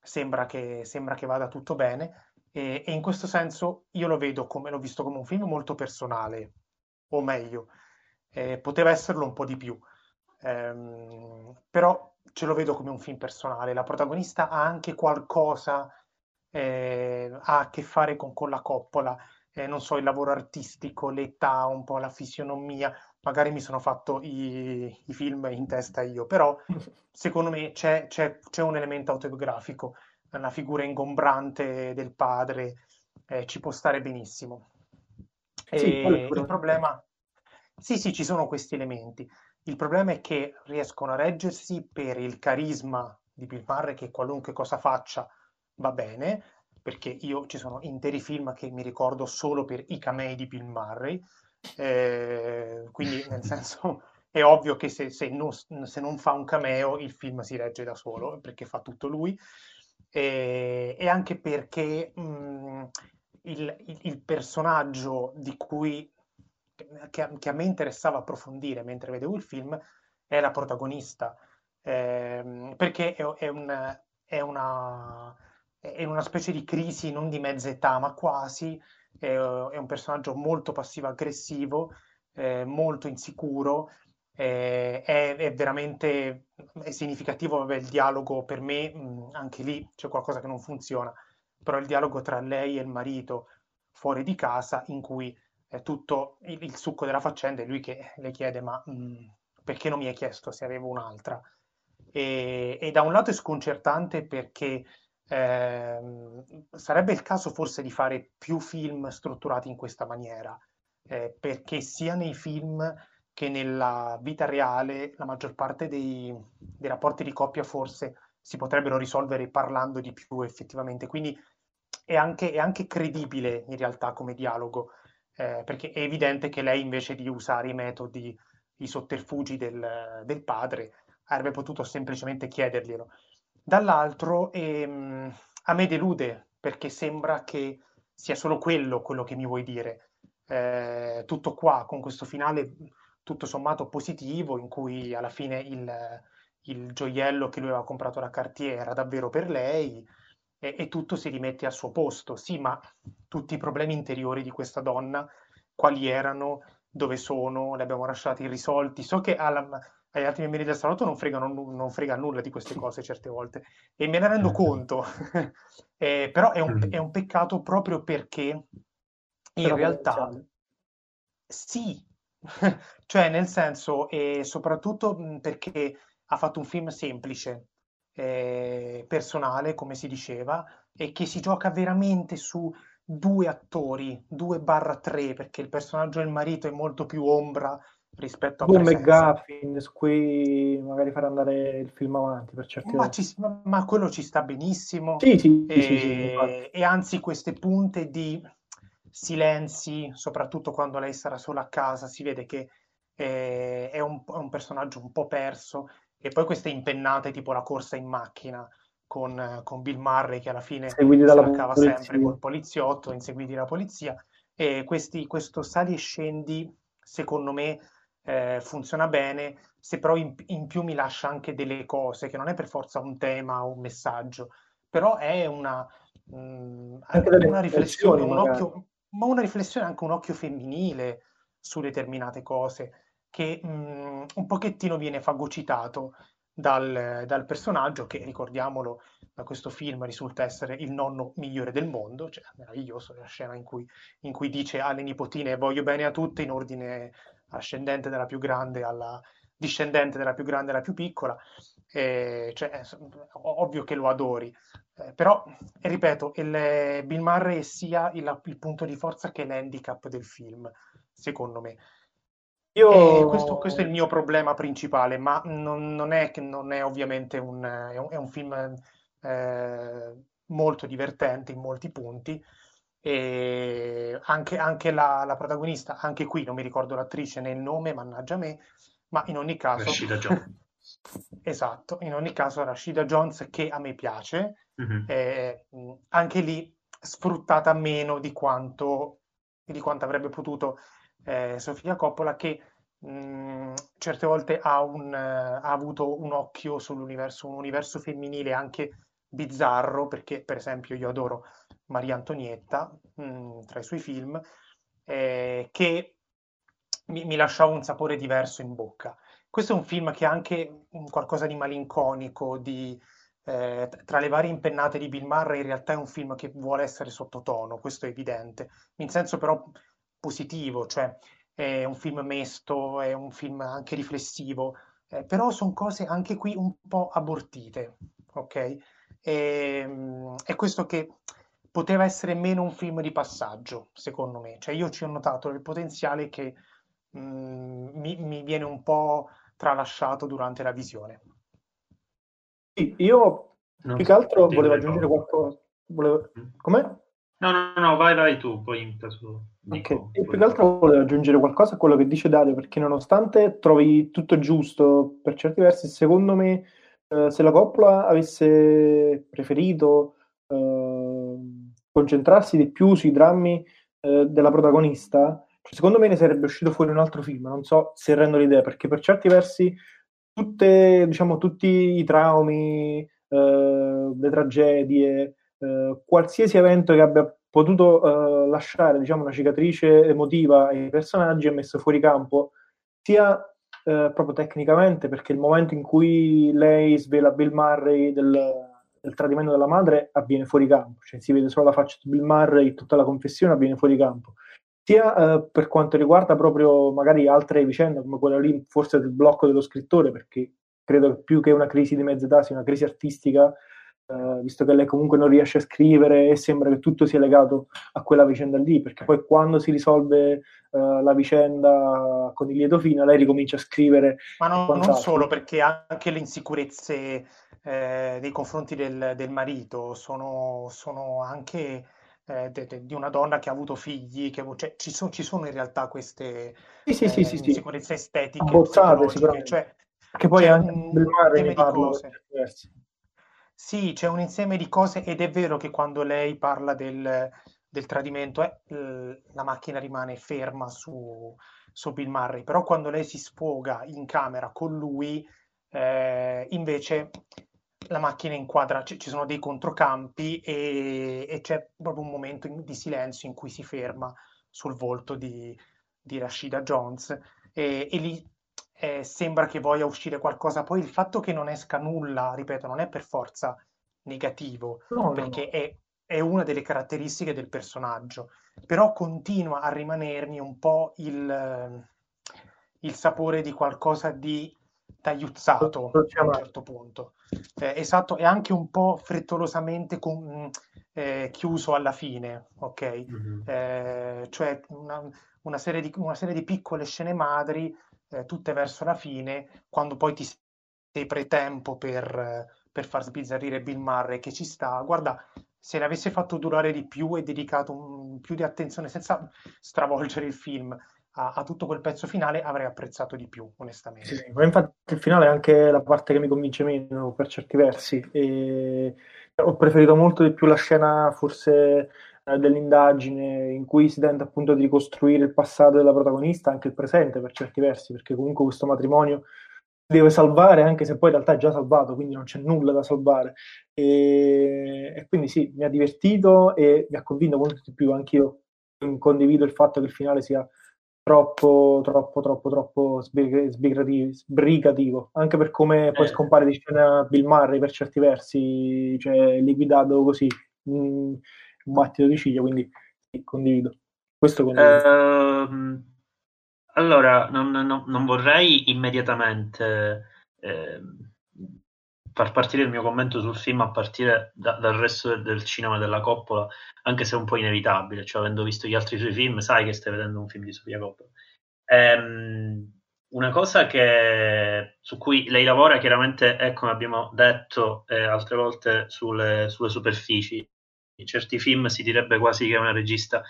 sembra che, sembra che vada tutto bene e, e in questo senso io lo vedo come l'ho visto come un film molto personale, o meglio, eh, poteva esserlo un po' di più. Um, però ce lo vedo come un film personale. La protagonista ha anche qualcosa eh, ha a che fare con, con la coppola, eh, non so, il lavoro artistico, l'età, un po' la fisionomia, magari mi sono fatto i, i film in testa io, però secondo me c'è, c'è, c'è, un elemento autobiografico, una figura ingombrante del padre, eh, ci può stare benissimo. Sì, il problema... Sì, sì, ci sono questi elementi. Il problema è che riescono a reggersi per il carisma di Bill Murray che qualunque cosa faccia va bene, perché io ci sono interi film che mi ricordo solo per i camei di Bill Murray, eh, quindi nel senso è ovvio che se, se, non, se, non, fa un cameo il film si regge da solo, perché fa tutto lui, e, e anche perché mh, il, il, il, personaggio di cui che, che, a me interessava approfondire mentre vedevo il film è la protagonista, eh, perché è, è, un, è una è una specie di crisi non di mezza età, ma quasi, è, è un personaggio molto passivo-aggressivo, eh, molto insicuro, eh, è, è, veramente è significativo vabbè, il dialogo per me, mh, anche lì c'è qualcosa che non funziona, però il dialogo tra lei e il marito fuori di casa in cui è tutto il, il succo della faccenda è lui che le chiede ma mh, perché non mi hai chiesto se avevo un'altra? E, e da un lato è sconcertante perché eh, sarebbe il caso forse di fare più film strutturati in questa maniera, eh, perché sia nei film che nella vita reale la maggior parte dei, dei, rapporti di coppia forse si potrebbero risolvere parlando di più effettivamente. Quindi è anche, è anche credibile in realtà come dialogo, eh, perché è evidente che lei invece di usare i metodi, i sotterfugi del, del padre, avrebbe potuto semplicemente chiederglielo. Dall'altro ehm, a me delude perché sembra che sia solo quello quello che mi vuoi dire. Eh, tutto qua con questo finale tutto sommato positivo in cui alla fine il, il gioiello che lui aveva comprato da Cartier era davvero per lei e, e, tutto si rimette al suo posto. Sì, ma tutti i problemi interiori di questa donna, quali erano, dove sono, li abbiamo lasciati irrisolti. So che alla, agli altri membri del salotto non, fregano, non frega nulla di queste cose certe volte. E me ne rendo mm. conto, eh, però è un, mm. è un, peccato proprio perché in però realtà sì, cioè nel senso e soprattutto perché ha fatto un film semplice, eh, personale come si diceva e che si gioca veramente su due attori, due barra tre perché il personaggio del marito è molto più ombra rispetto a Boom McGuffin su cui magari far andare il film avanti per certi ma, ci, ma, quello ci sta benissimo. Sì, sì, e, sì, sì, e anzi queste punte di silenzi soprattutto quando lei sarà sola a casa si vede che eh, è, un, è un personaggio un po' perso. E poi queste impennate tipo la corsa in macchina con, con Bill Murray che alla fine si la cava sempre col poliziotto inseguiti dalla polizia. E questi, questo sali e scendi secondo me eh, funziona bene, se però in, in, più mi lascia anche delle cose, che non è per forza un tema o un messaggio, però è una, mh, mm, una riflessione, un occhio, ma una riflessione anche un occhio femminile su determinate cose, che mh, mm, un pochettino viene fagocitato dal, dal, personaggio che, ricordiamolo, da questo film risulta essere il nonno migliore del mondo, cioè meraviglioso la scena in cui, in cui dice alle nipotine voglio bene a tutte in ordine ascendente dalla più grande alla discendente dalla più grande alla più piccola, e, cioè, è ovvio che lo adori, eh, però, ripeto, il, Bill Murray sia il, il, punto di forza che l'handicap del film, secondo me. Io... Questo, questo, è il mio problema principale, ma non, non, è, non è, ovviamente un, è un, è un film eh, molto divertente in molti punti, e anche, anche la, la, protagonista, anche qui non mi ricordo l'attrice né il nome, mannaggia me, ma in ogni caso... Rashida Jones. esatto, in ogni caso Rashida Jones che a me piace, mm-hmm. eh, anche lì sfruttata meno di quanto, di quanto avrebbe potuto eh, Sofia Coppola che mh, certe volte ha, un, uh, ha, avuto un occhio sull'universo, un universo femminile anche bizzarro, perché per esempio io adoro Maria Antonietta mh, mm, tra i suoi film, eh, che mi, mi, lasciava un sapore diverso in bocca. Questo è un film che ha anche qualcosa di malinconico, di, eh, tra le varie impennate di Bill Murray, in realtà è un film che vuole essere sottotono, questo è evidente, in senso però positivo, cioè è un film mesto, è un film anche riflessivo, eh, però sono cose anche qui un po' abortite, ok? E, ehm, è questo che poteva essere meno un film di passaggio, secondo me. Cioè io ci ho notato il potenziale che mh, mm, mi, mi, viene un po' tralasciato durante la visione. io non più che altro volevo aggiungere qualcosa. Volevo... Mm. Com'è? No, no, no, vai, vai tu, poi caso... Dico, okay. Io più che altro volevo aggiungere qualcosa a quello che dice Dario, perché nonostante trovi tutto giusto per certi versi, secondo me eh, se la Coppola avesse preferito eh, concentrarsi di più sui drammi eh, della protagonista, cioè, secondo me ne sarebbe uscito fuori un altro film, non so se rendo l'idea, perché per certi versi tutte, diciamo, tutti i traumi, eh, le tragedie, eh, qualsiasi evento che abbia potuto eh, lasciare diciamo, una cicatrice emotiva ai personaggi è messo fuori campo, sia eh, proprio tecnicamente, perché il momento in cui lei svela Bill Murray del, del tradimento della madre avviene fuori campo, cioè si vede solo la faccia di Bill Murray, tutta la confessione avviene fuori campo. Sia eh, per quanto riguarda proprio magari altre vicende come quella lì, forse del blocco dello scrittore, perché credo che più che una crisi di mezza età sia una crisi artistica, eh, visto che lei comunque non riesce a scrivere e sembra che tutto sia legato a quella vicenda lì, perché poi quando si risolve eh, la vicenda con il lieto fine, lei ricomincia a scrivere. Ma non, non solo, perché anche le insicurezze eh, nei confronti del, del marito sono, sono anche eh, di una donna che ha avuto figli, che, cioè, ci, so, ci, sono in realtà queste sì, sì, sì, sì, insicurezze estetiche, Abbozzate, sicuramente. Cioè, che poi anche del mare ne parlo Sì, c'è un insieme di cose ed è vero che quando lei parla del, del tradimento eh, la macchina rimane ferma su, su, Bill Murray, però quando lei si sfoga in camera con lui, eh, invece la macchina inquadra, c- ci sono dei controcampi e, e, c'è proprio un momento di silenzio in cui si ferma sul volto di, di Rashida Jones e, e lì eh, sembra che voglia uscire qualcosa. Poi il fatto che non esca nulla, ripeto, non è per forza negativo, no, perché no. È, è, una delle caratteristiche del personaggio, però continua a rimanermi un po' il, il sapore di qualcosa di tagliuzzato a un certo punto. Eh, esatto, e anche un po' frettolosamente con, eh, chiuso alla fine, ok? Mm-hmm. Eh, cioè una, una, serie di, una, serie di, piccole scene madri, eh, tutte verso la fine, quando poi ti sei pretempo per, per far sbizzarrire Bill Murray che ci sta. Guarda, se l'avesse fatto durare di più e dedicato un, più di attenzione senza stravolgere il film a, a, tutto quel pezzo finale avrei apprezzato di più, onestamente. Sì, sì, infatti il finale è anche la parte che mi convince meno per certi versi. E ho preferito molto di più la scena forse eh, dell'indagine in cui si tenta appunto di ricostruire il passato della protagonista, anche il presente per certi versi, perché comunque questo matrimonio deve salvare, anche se poi in realtà è già salvato, quindi non c'è nulla da salvare. E, e quindi sì, mi ha divertito e mi ha convinto molto di più. Anch'io condivido il fatto che il finale sia troppo, troppo, troppo, troppo sbrigativo, anche per come eh. poi scompare di scena Bill Murray per certi versi, cioè liquidato così, un battito di ciglia, quindi sì, condivido. Questo condivido. Uh, allora, non, non, non, vorrei immediatamente eh, far partire il mio commento sul film a partire da, dal resto del, del, cinema della Coppola, anche se è un po' inevitabile, cioè avendo visto gli altri suoi film, sai che stai vedendo un film di Sofia Coppola. Ehm, una cosa che, su cui lei lavora chiaramente è, come abbiamo detto eh, altre volte, sulle, sulle, superfici. In certi film si direbbe quasi che è una regista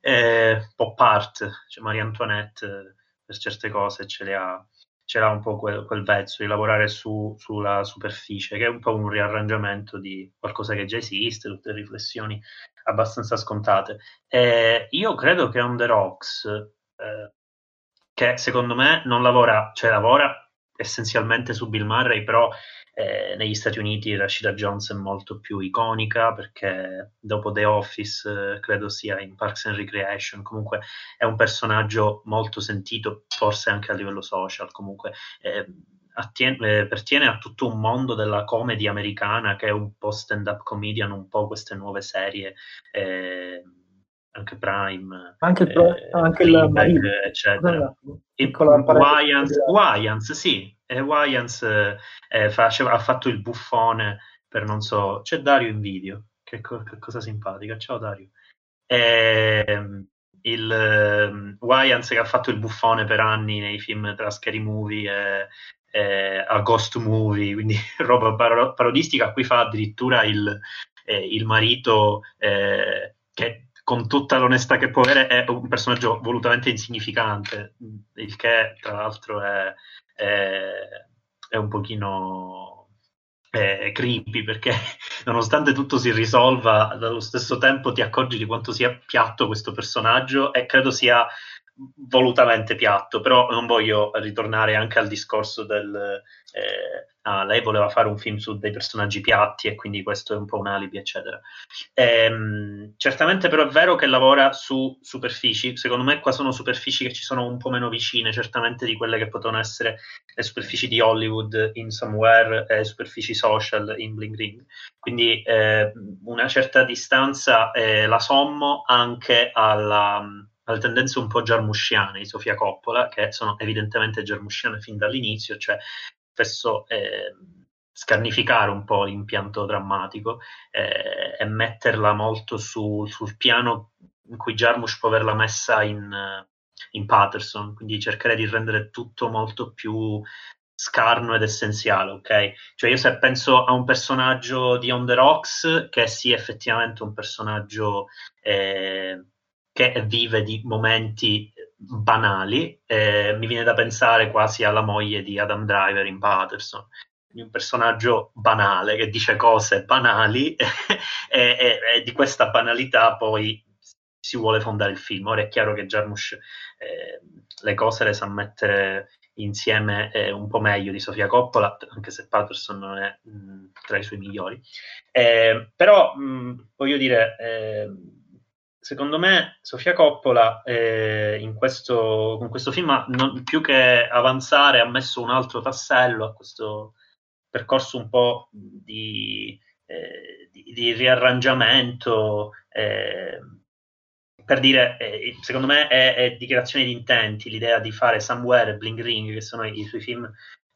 eh, pop art, cioè Maria Antoinette eh, per certe cose ce le ha c'era un po' quel, quel vezzo di lavorare su, sulla superficie, che è un po' un riarrangiamento di qualcosa che già esiste, tutte riflessioni abbastanza scontate. E io credo che On The Rocks, eh, che secondo me non lavora, cioè lavora essenzialmente su Bill Murray, però eh, negli Stati Uniti Rashida Jones è molto più iconica perché dopo The Office eh, credo sia in Parks and Recreation, comunque è un personaggio molto sentito, forse anche a livello social, comunque eh, attiene, eh, pertiene a tutto un mondo della comedy americana che è un po' stand-up comedian, un po' queste nuove serie eh, anche Prime, anche, eh, anche il Marine, eccetera. Il, Wyans, Wyans, sì, e Wyans eh, faceva, ha fatto il buffone per non so, c'è Dario in video, che, co- che cosa simpatica, ciao Dario. E, ehm, il um, Wyans che ha fatto il buffone per anni nei film tra Scary Movie e, e a Ghost Movie, quindi roba par- parodistica, qui fa addirittura il, eh, il marito eh, che con tutta l'onestà che può avere è un personaggio volutamente insignificante, il che tra l'altro è, è, è un pochino eh, creepy perché nonostante tutto si risolva, dallo stesso tempo ti accorgi di quanto sia piatto questo personaggio e credo sia volutamente piatto, però non voglio ritornare anche al discorso del... Eh, ah, lei voleva fare un film su dei personaggi piatti e quindi questo è un po' un alibi, eccetera. Ehm, certamente però è vero che lavora su superfici, secondo me qua sono superfici che ci sono un po' meno vicine, certamente di quelle che potevano essere le superfici di Hollywood in Somewhere e superfici social in Bling Ring. Quindi eh, una certa distanza eh, la sommo anche alla alle tendenze un po' jarmusciane di Sofia Coppola, che sono evidentemente jarmusciane fin dall'inizio, cioè spesso eh, scarnificare un po' l'impianto drammatico eh, e metterla molto su, sul piano in cui Jarmusch può averla messa in, in Patterson, quindi cercare di rendere tutto molto più scarno ed essenziale, ok? Cioè io se penso a un personaggio di On The Rocks, che sia effettivamente un personaggio eh, che vive di momenti banali, eh, mi viene da pensare quasi alla moglie di Adam Driver in Patterson, un personaggio banale che dice cose banali e, e, e, di questa banalità poi si vuole fondare il film. Ora è chiaro che Jarmusch eh, le cose le sa mettere insieme eh, un po' meglio di Sofia Coppola, anche se Patterson non è mh, tra i suoi migliori. Eh, però mh, voglio dire eh, secondo me Sofia Coppola eh, questo, con questo film non, più che avanzare ha messo un altro tassello a questo percorso un po' di, eh, di, di riarrangiamento eh, per dire, eh, secondo me è, è, dichiarazione di intenti l'idea di fare Somewhere e Bling Ring che sono i, i suoi film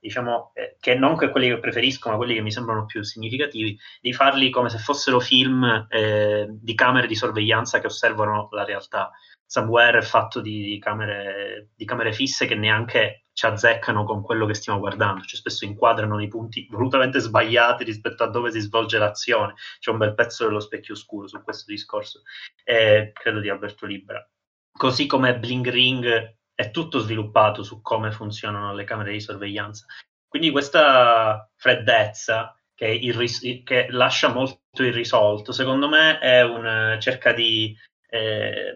diciamo, eh, che non che quelli che preferisco, ma quelli che mi sembrano più significativi, di farli come se fossero film eh, di camere di sorveglianza che osservano la realtà. Somewhere è fatto di, camere, di camere fisse che neanche ci azzeccano con quello che stiamo guardando, cioè spesso inquadrano i punti volutamente sbagliati rispetto a dove si svolge l'azione. C'è un bel pezzo dello specchio scuro su questo discorso, eh, credo di Alberto Libra. Così come Bling Ring è tutto sviluppato su come funzionano le camere di sorveglianza. Quindi questa freddezza che, irris- che lascia molto irrisolto, secondo me è un, cerca di, eh,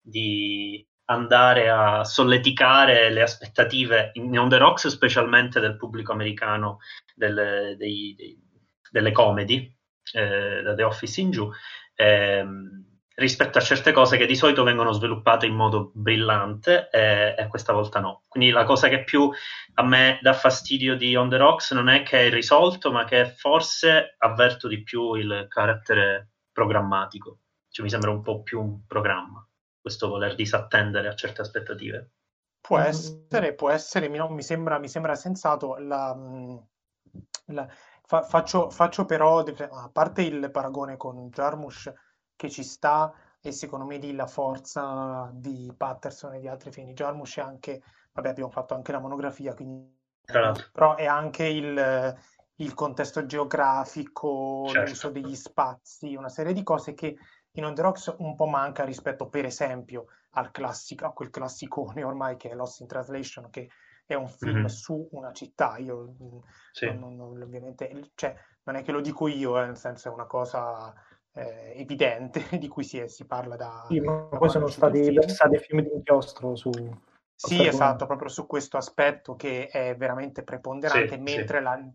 di andare a solleticare le aspettative in On The Rocks, specialmente del pubblico americano del, dei, dei, delle comedy, eh, da The Office in giù. Ehm, rispetto a certe cose che di solito vengono sviluppate in modo brillante e, e, questa volta no. Quindi la cosa che più a me dà fastidio di On The Rocks non è che è risolto, ma che forse avverto di più il carattere programmatico. Cioè mi sembra un po' più un programma, questo voler disattendere a certe aspettative. Può essere, può essere, mi, no, mi, sembra, mi sembra sensato. La, la, fa, faccio, faccio, però, a parte il paragone con Jarmusch, che ci sta e secondo me lì la forza di Patterson e di altri film di Jarmusch è anche, vabbè abbiamo fatto anche la monografia, quindi, però è anche il, il contesto geografico, certo. l'uso degli spazi, una serie di cose che in On The Rocks un po' manca rispetto per esempio al classico, a quel classicone ormai che è Lost in Translation, che è un film mm-hmm. su una città. Io sì. non, non, ovviamente, cioè, non è che lo dico io, eh, nel senso è una cosa eh, evidente di cui si, è, si parla da... Sì, ma poi sono stati versati film. di inchiostro su... Sì, esatto, proprio su questo aspetto che è veramente preponderante, sì, mentre sì. La,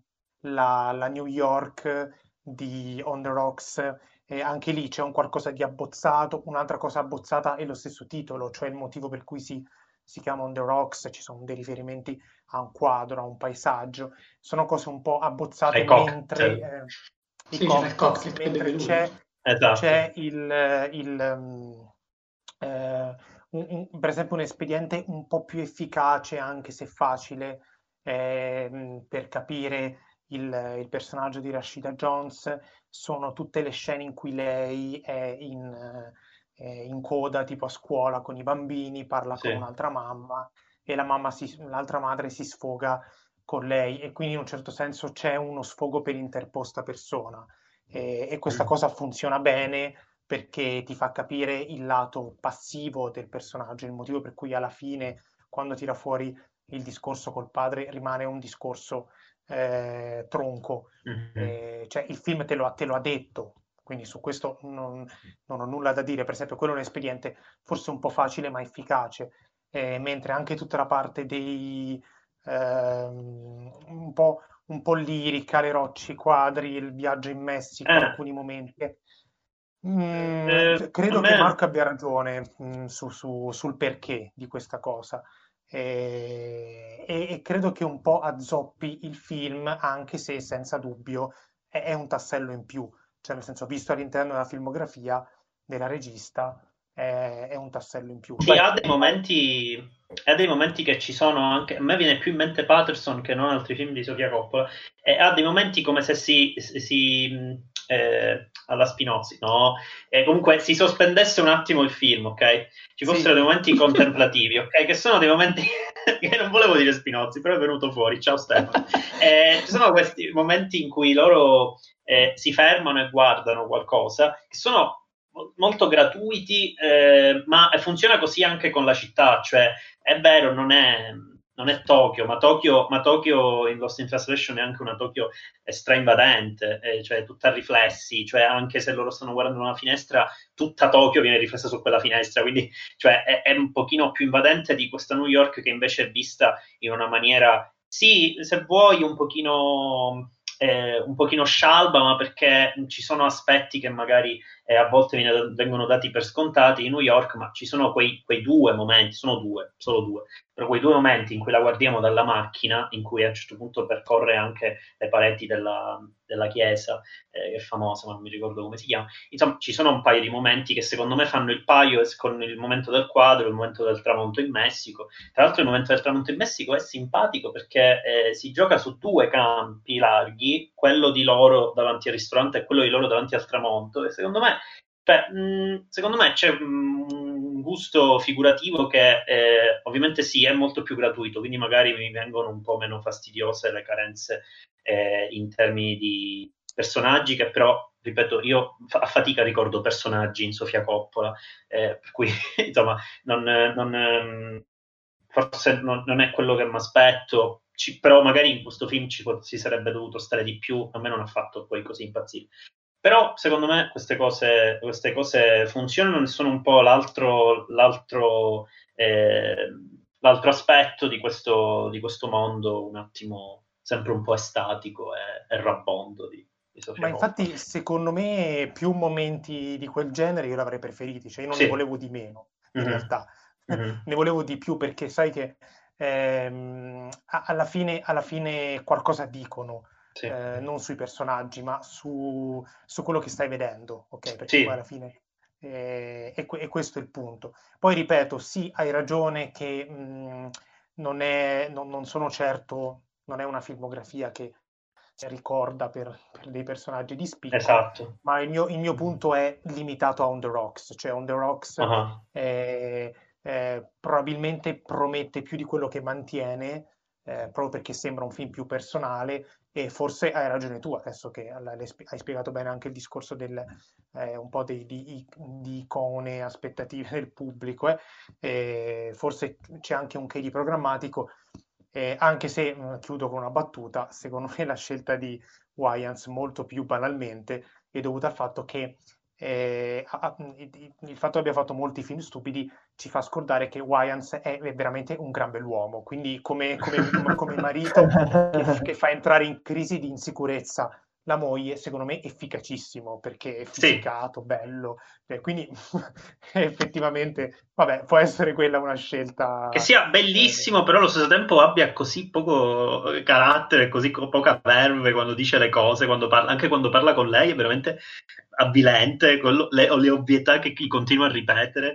la, la, New York di On The Rocks, eh, anche lì c'è un qualcosa di abbozzato, un'altra cosa abbozzata è lo stesso titolo, cioè il motivo per cui si, si chiama On The Rocks, ci sono dei riferimenti a un quadro, a un paesaggio, sono cose un po' abbozzate mentre... Eh, i sì, cocktail, mentre c'è Esatto. C'è il, il, um, eh, un, un, per esempio un espediente un po' più efficace, anche se facile, eh, per capire il, il, personaggio di Rashida Jones sono tutte le scene in cui lei è in, è in coda, tipo a scuola con i bambini, parla sì. con un'altra mamma e la mamma si, l'altra madre si sfoga con lei e quindi in un certo senso c'è uno sfogo per interposta persona. E, e questa mm. cosa funziona bene perché ti fa capire il lato passivo del personaggio, il motivo per cui alla fine quando tira fuori il discorso col padre rimane un discorso eh, tronco, mm-hmm. eh, cioè il film te lo, te lo, ha detto, quindi su questo non, non, ho nulla da dire, per esempio quello è un espediente forse un po' facile ma efficace, eh, mentre anche tutta la parte dei ehm, un, po', un po' lirica, le rocce, i quadri, il viaggio in Messico in eh. alcuni momenti. Mm, eh, credo me... che Marco abbia ragione mm, su, su, sul perché di questa cosa e, e, credo che un po' azzoppi il film, anche se senza dubbio è, è, un tassello in più, cioè nel senso visto all'interno della filmografia della regista è, è un tassello in più. Sì, ha dei momenti ha dei momenti che ci sono anche a me viene più in mente Patterson che non altri film di Sofia Coppola e ha dei momenti come se si, si eh, alla Spinozzi, no? E comunque si sospendesse un attimo il film, ok? Ci fossero sì. dei momenti contemplativi, ok? Che sono dei momenti che non volevo dire Spinozzi, però è venuto fuori. Ciao Stefano. Eh, ci sono questi momenti in cui loro eh, si fermano e guardano qualcosa, che sono molto gratuiti, eh, ma funziona così anche con la città, cioè è vero, non è non è Tokyo, ma Tokyo, ma Tokyo in Lost in Translation è anche una Tokyo stra invadente, eh, cioè tutta a riflessi, cioè anche se loro stanno guardando una finestra, tutta Tokyo viene riflessa su quella finestra, quindi cioè, è, è, un pochino più invadente di questa New York che invece è vista in una maniera, sì, se vuoi, un pochino eh, un pochino scialba, ma perché ci sono aspetti che magari eh, a volte viene, vengono dati per scontati in New York, ma ci sono quei, quei, due momenti, sono due, solo due, però quei due momenti in cui la guardiamo dalla macchina, in cui a un certo punto percorre anche le pareti della, della chiesa, eh, che è famosa, ma non mi ricordo come si chiama. Insomma, ci sono un paio di momenti che secondo me fanno il paio con il momento del quadro, il momento del tramonto in Messico. Tra l'altro il momento del tramonto in Messico è simpatico perché eh, si gioca su due campi larghi, quello di loro davanti al ristorante e quello di loro davanti al tramonto, e secondo me, cioè, mh, secondo me c'è un gusto figurativo che eh, ovviamente sì, è molto più gratuito, quindi magari mi vengono un po' meno fastidiose le carenze eh, in termini di personaggi che però, ripeto, io a fatica ricordo personaggi in Sofia Coppola, eh, per cui insomma non, non, forse non, non, è quello che mi aspetto, ci, però magari in questo film ci, si sarebbe dovuto stare di più, a me non ha fatto poi così impazzire. Però secondo me queste cose, queste cose funzionano e sono un po' l'altro, l'altro, eh, l'altro aspetto di questo, di questo mondo un attimo sempre un po' estatico e, e rabbondo di, di Ma infatti, secondo me, più momenti di quel genere io l'avrei preferiti, cioè io non sì. ne volevo di meno, in mm-hmm. realtà. Mm-hmm. ne volevo di più perché sai che ehm, alla, fine, alla, fine, qualcosa dicono, sì. eh, non sui personaggi, ma su, su, quello che stai vedendo, ok? Perché sì. poi alla fine... Eh, e, e, questo è il punto. Poi ripeto, sì, hai ragione che mh, non, è, non, non sono certo non è una filmografia che si ricorda per, per dei personaggi di spicco, esatto. ma il mio, il mio, punto è limitato a On The Rocks, cioè On The Rocks uh-huh. è, è, probabilmente promette più di quello che mantiene, eh, proprio perché sembra un film più personale e forse hai ragione tu adesso che hai spiegato bene anche il discorso del eh, un po' di, di, di, icone, aspettative del pubblico, eh. forse c'è anche un che di programmatico eh, anche se, mh, chiudo con una battuta, secondo me la scelta di Wyans molto più banalmente è dovuta al fatto che eh, il fatto che abbia fatto molti film stupidi ci fa scordare che Wyans è, è veramente un gran bell'uomo, quindi come, come, come marito che, che, fa entrare in crisi di insicurezza la moglie, secondo me, efficacissimo perché è fisicato, sì. bello. Cioè, quindi effettivamente, vabbè, può essere quella una scelta. Che sia bellissimo, eh, però allo stesso tempo abbia così poco carattere, così poca verve quando dice le cose, quando parla, anche quando parla con lei è veramente avvilente, quello, le, le, ovvietà che chi continua a ripetere.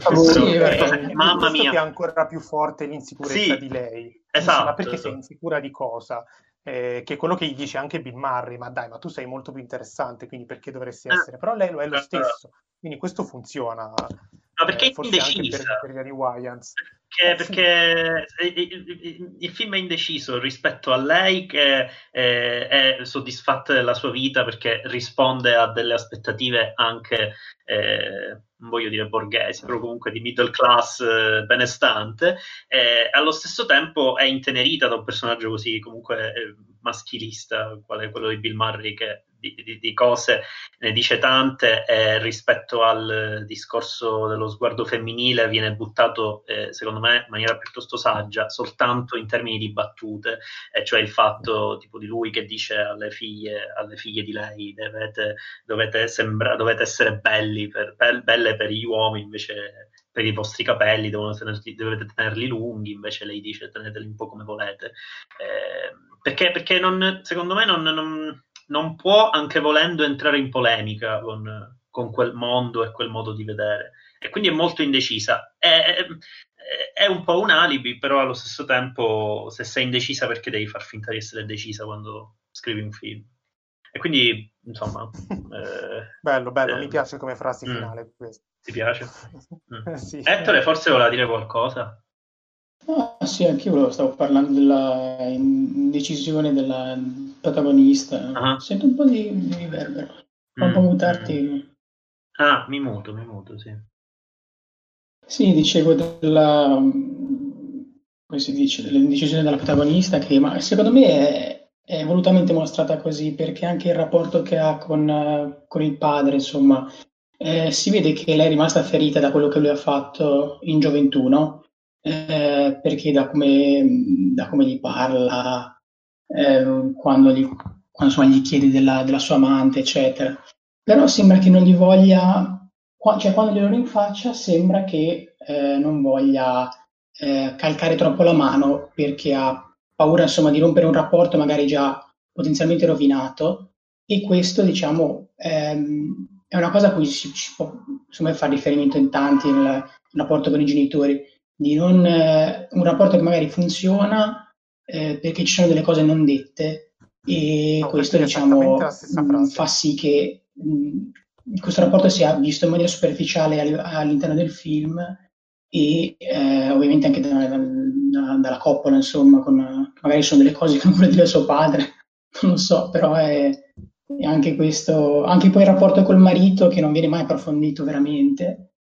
Fossero, sì, eh, mamma mia. che è ancora più forte l'insicurezza sì, di lei. Esatto. Ma perché sei insicura di cosa? Eh, che è quello che gli dice anche Bill Murray, ma dai, ma tu sei molto più interessante, quindi perché dovresti eh. essere? Però lei lo è lo stesso, quindi questo funziona. Ma perché eh, indecisa? Per, per, Wyans. Perché, perché il, il, film è indeciso rispetto a lei che eh, è soddisfatta della sua vita perché risponde a delle aspettative anche eh, non voglio dire borghesi, però comunque di middle class eh, benestante, eh, allo stesso tempo è intenerita da un personaggio così comunque eh, maschilista, quale quello di Bill Murray che di, di, di cose ne dice tante e rispetto al discorso dello sguardo femminile viene buttato eh, secondo me in maniera piuttosto saggia soltanto in termini di battute e cioè il fatto tipo di lui che dice alle figlie, alle figlie di lei dovete, dovete, sembra, dovete essere belli per, be- belle per gli uomini invece per i vostri capelli tenerli, dovete tenerli lunghi, invece lei dice teneteli un po' come volete. Eh, perché, perché non, secondo me non, non, non può, anche volendo, entrare in polemica con, con, quel mondo e quel modo di vedere. E quindi è molto indecisa. È, è, un po' un alibi, però allo stesso tempo, se sei indecisa, perché devi far finta di essere decisa quando scrivi un film? E quindi, insomma... Eh, bello, bello, eh, mi piace come frase mm, finale. Questo. Ti piace? Mm. sì. Ettore, forse voleva dire qualcosa? Ah, sì, anche io stavo parlando della indecisione della protagonista. Uh-huh. Sento un po' di, di riverbero. Può mm. un po' mutarti. Ah, mi muto, mi muto, sì. Sì, dicevo della... come si dice? Dell'indecisione della protagonista che ma secondo me è, è, volutamente mostrata così perché anche il rapporto che ha con, con il padre, insomma, eh, si vede che lei è rimasta ferita da quello che lui ha fatto in gioventù, no? Eh, perché da come, da come, gli parla, eh, quando, gli, quando insomma, gli chiede della, della, sua amante, eccetera. Però sembra che non gli voglia, cioè quando glielo rinfaccia, sembra che eh, non voglia eh, calcare troppo la mano perché ha paura insomma, di rompere un rapporto magari già potenzialmente rovinato e questo diciamo ehm, è una cosa a cui si, si può insomma, fare riferimento in tanti nel, nel rapporto con i genitori di non, eh, un rapporto che magari funziona eh, perché ci sono delle cose non dette e no, questo diciamo fa sì che mh, questo rapporto sia visto in maniera superficiale all'interno del film e eh, ovviamente anche da, da, dalla coppola insomma con, magari sono delle cose che vuole dire suo padre non lo so però è, è anche questo anche poi il rapporto col marito che non viene mai approfondito veramente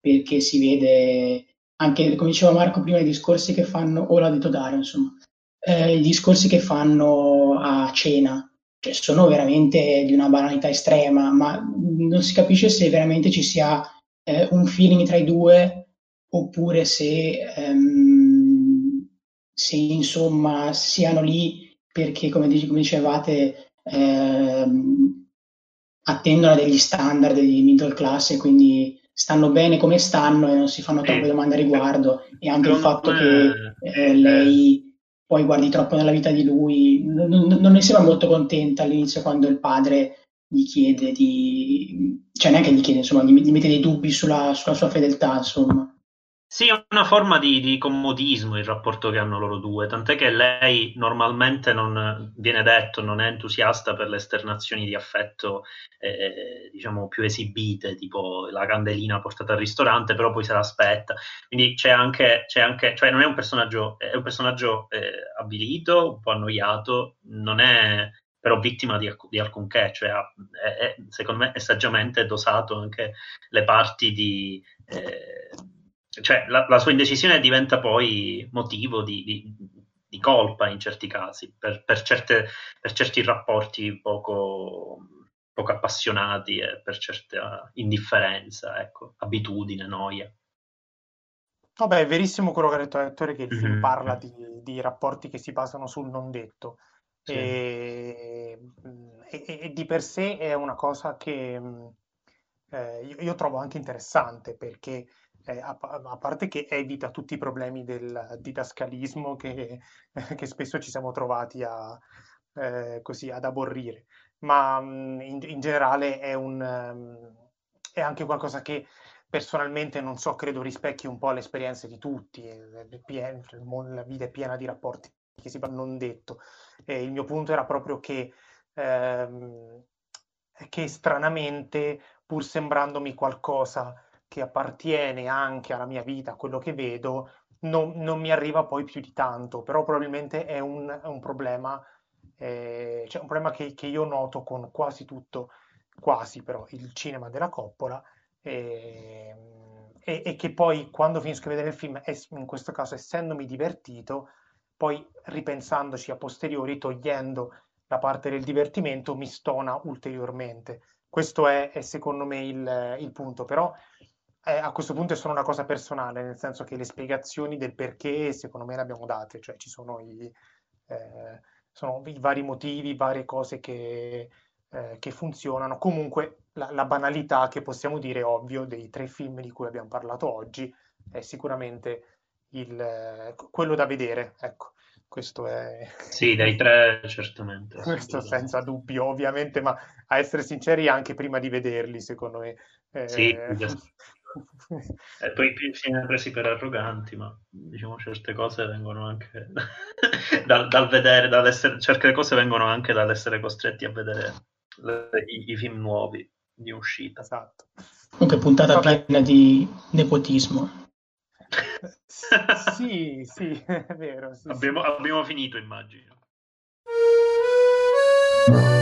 perché si vede anche come diceva Marco prima, i discorsi che fanno, o l'ha detto Dario, insomma, eh, i discorsi che fanno a cena, cioè sono veramente di una banalità estrema, ma non si capisce se veramente ci sia eh, un feeling tra i due oppure se, ehm, se insomma siano lì perché, come, dice, come dicevate, ehm, attendono a degli standard di middle class e quindi stanno bene come stanno e non si fanno troppe domande a riguardo e anche il fatto che eh, lei poi guardi troppo nella vita di lui non, non ne sembra molto contenta all'inizio quando il padre gli chiede di cioè neanche gli chiede insomma gli, gli mette dei dubbi sulla, sulla sua fedeltà insomma sì, è una forma di, di, comodismo il rapporto che hanno loro due, tant'è che lei normalmente non viene detto non è entusiasta per le esternazioni di affetto eh, diciamo più esibite, tipo la candelina portata al ristorante, però poi se l'aspetta. Quindi c'è anche, c'è anche cioè non è un personaggio, è un personaggio eh, abilito, un po' annoiato, non è però vittima di, di alcunché, cioè è, è, secondo me è saggiamente dosato anche le parti di... Eh, cioè la, la, sua indecisione diventa poi motivo di, di, di colpa in certi casi, per, per, certe, per certi rapporti poco, poco, appassionati e per certa indifferenza, ecco, abitudine, noia. Vabbè, è verissimo quello che ha detto Ettore, che il mm-hmm. film parla mm-hmm. di, di, rapporti che si basano sul non detto. Sì. E, e, e, di per sé è una cosa che mm, eh, io, io, trovo anche interessante perché eh, a, a, parte che evita tutti i problemi del didascalismo che, che spesso ci siamo trovati a, eh, così, ad aborrire, ma mm, in, in, generale è, un, um, è anche qualcosa che personalmente non so, credo rispecchi un po' le esperienze di tutti, eh, la vita è piena di rapporti che si vanno detto. E il mio punto era proprio che, ehm, che stranamente, pur sembrandomi qualcosa che appartiene anche alla mia vita, a quello che vedo, non, non mi arriva poi più di tanto, però probabilmente è un, è un problema, eh, cioè un problema che, che, io noto con quasi tutto, quasi però, il cinema della Coppola, eh, e, e, che poi quando finisco di vedere il film, in questo caso essendomi divertito, poi ripensandoci a posteriori, togliendo la parte del divertimento, mi stona ulteriormente. Questo è, è secondo me il, il punto, però eh, a questo punto è solo una cosa personale, nel senso che le spiegazioni del perché secondo me le abbiamo date, cioè ci sono i, eh, sono i vari motivi, varie cose che, eh, che funzionano. Comunque la, la, banalità che possiamo dire, ovvio, dei tre film di cui abbiamo parlato oggi è sicuramente il, quello da vedere, ecco. Questo è... Sì, dai tre certamente. Questo senza dubbio, ovviamente, ma a essere sinceri anche prima di vederli, secondo me. Eh... Sì, e poi viene presi per arroganti, ma diciamo certe cose vengono anche dal, dal, vedere, dall'essere, certe cose vengono anche dall'essere costretti a vedere le, i, i, film nuovi di uscita. Esatto. Comunque puntata Vabbè. piena di nepotismo. sì, sì, è vero. Sì, abbiamo, sì. abbiamo finito, immagino.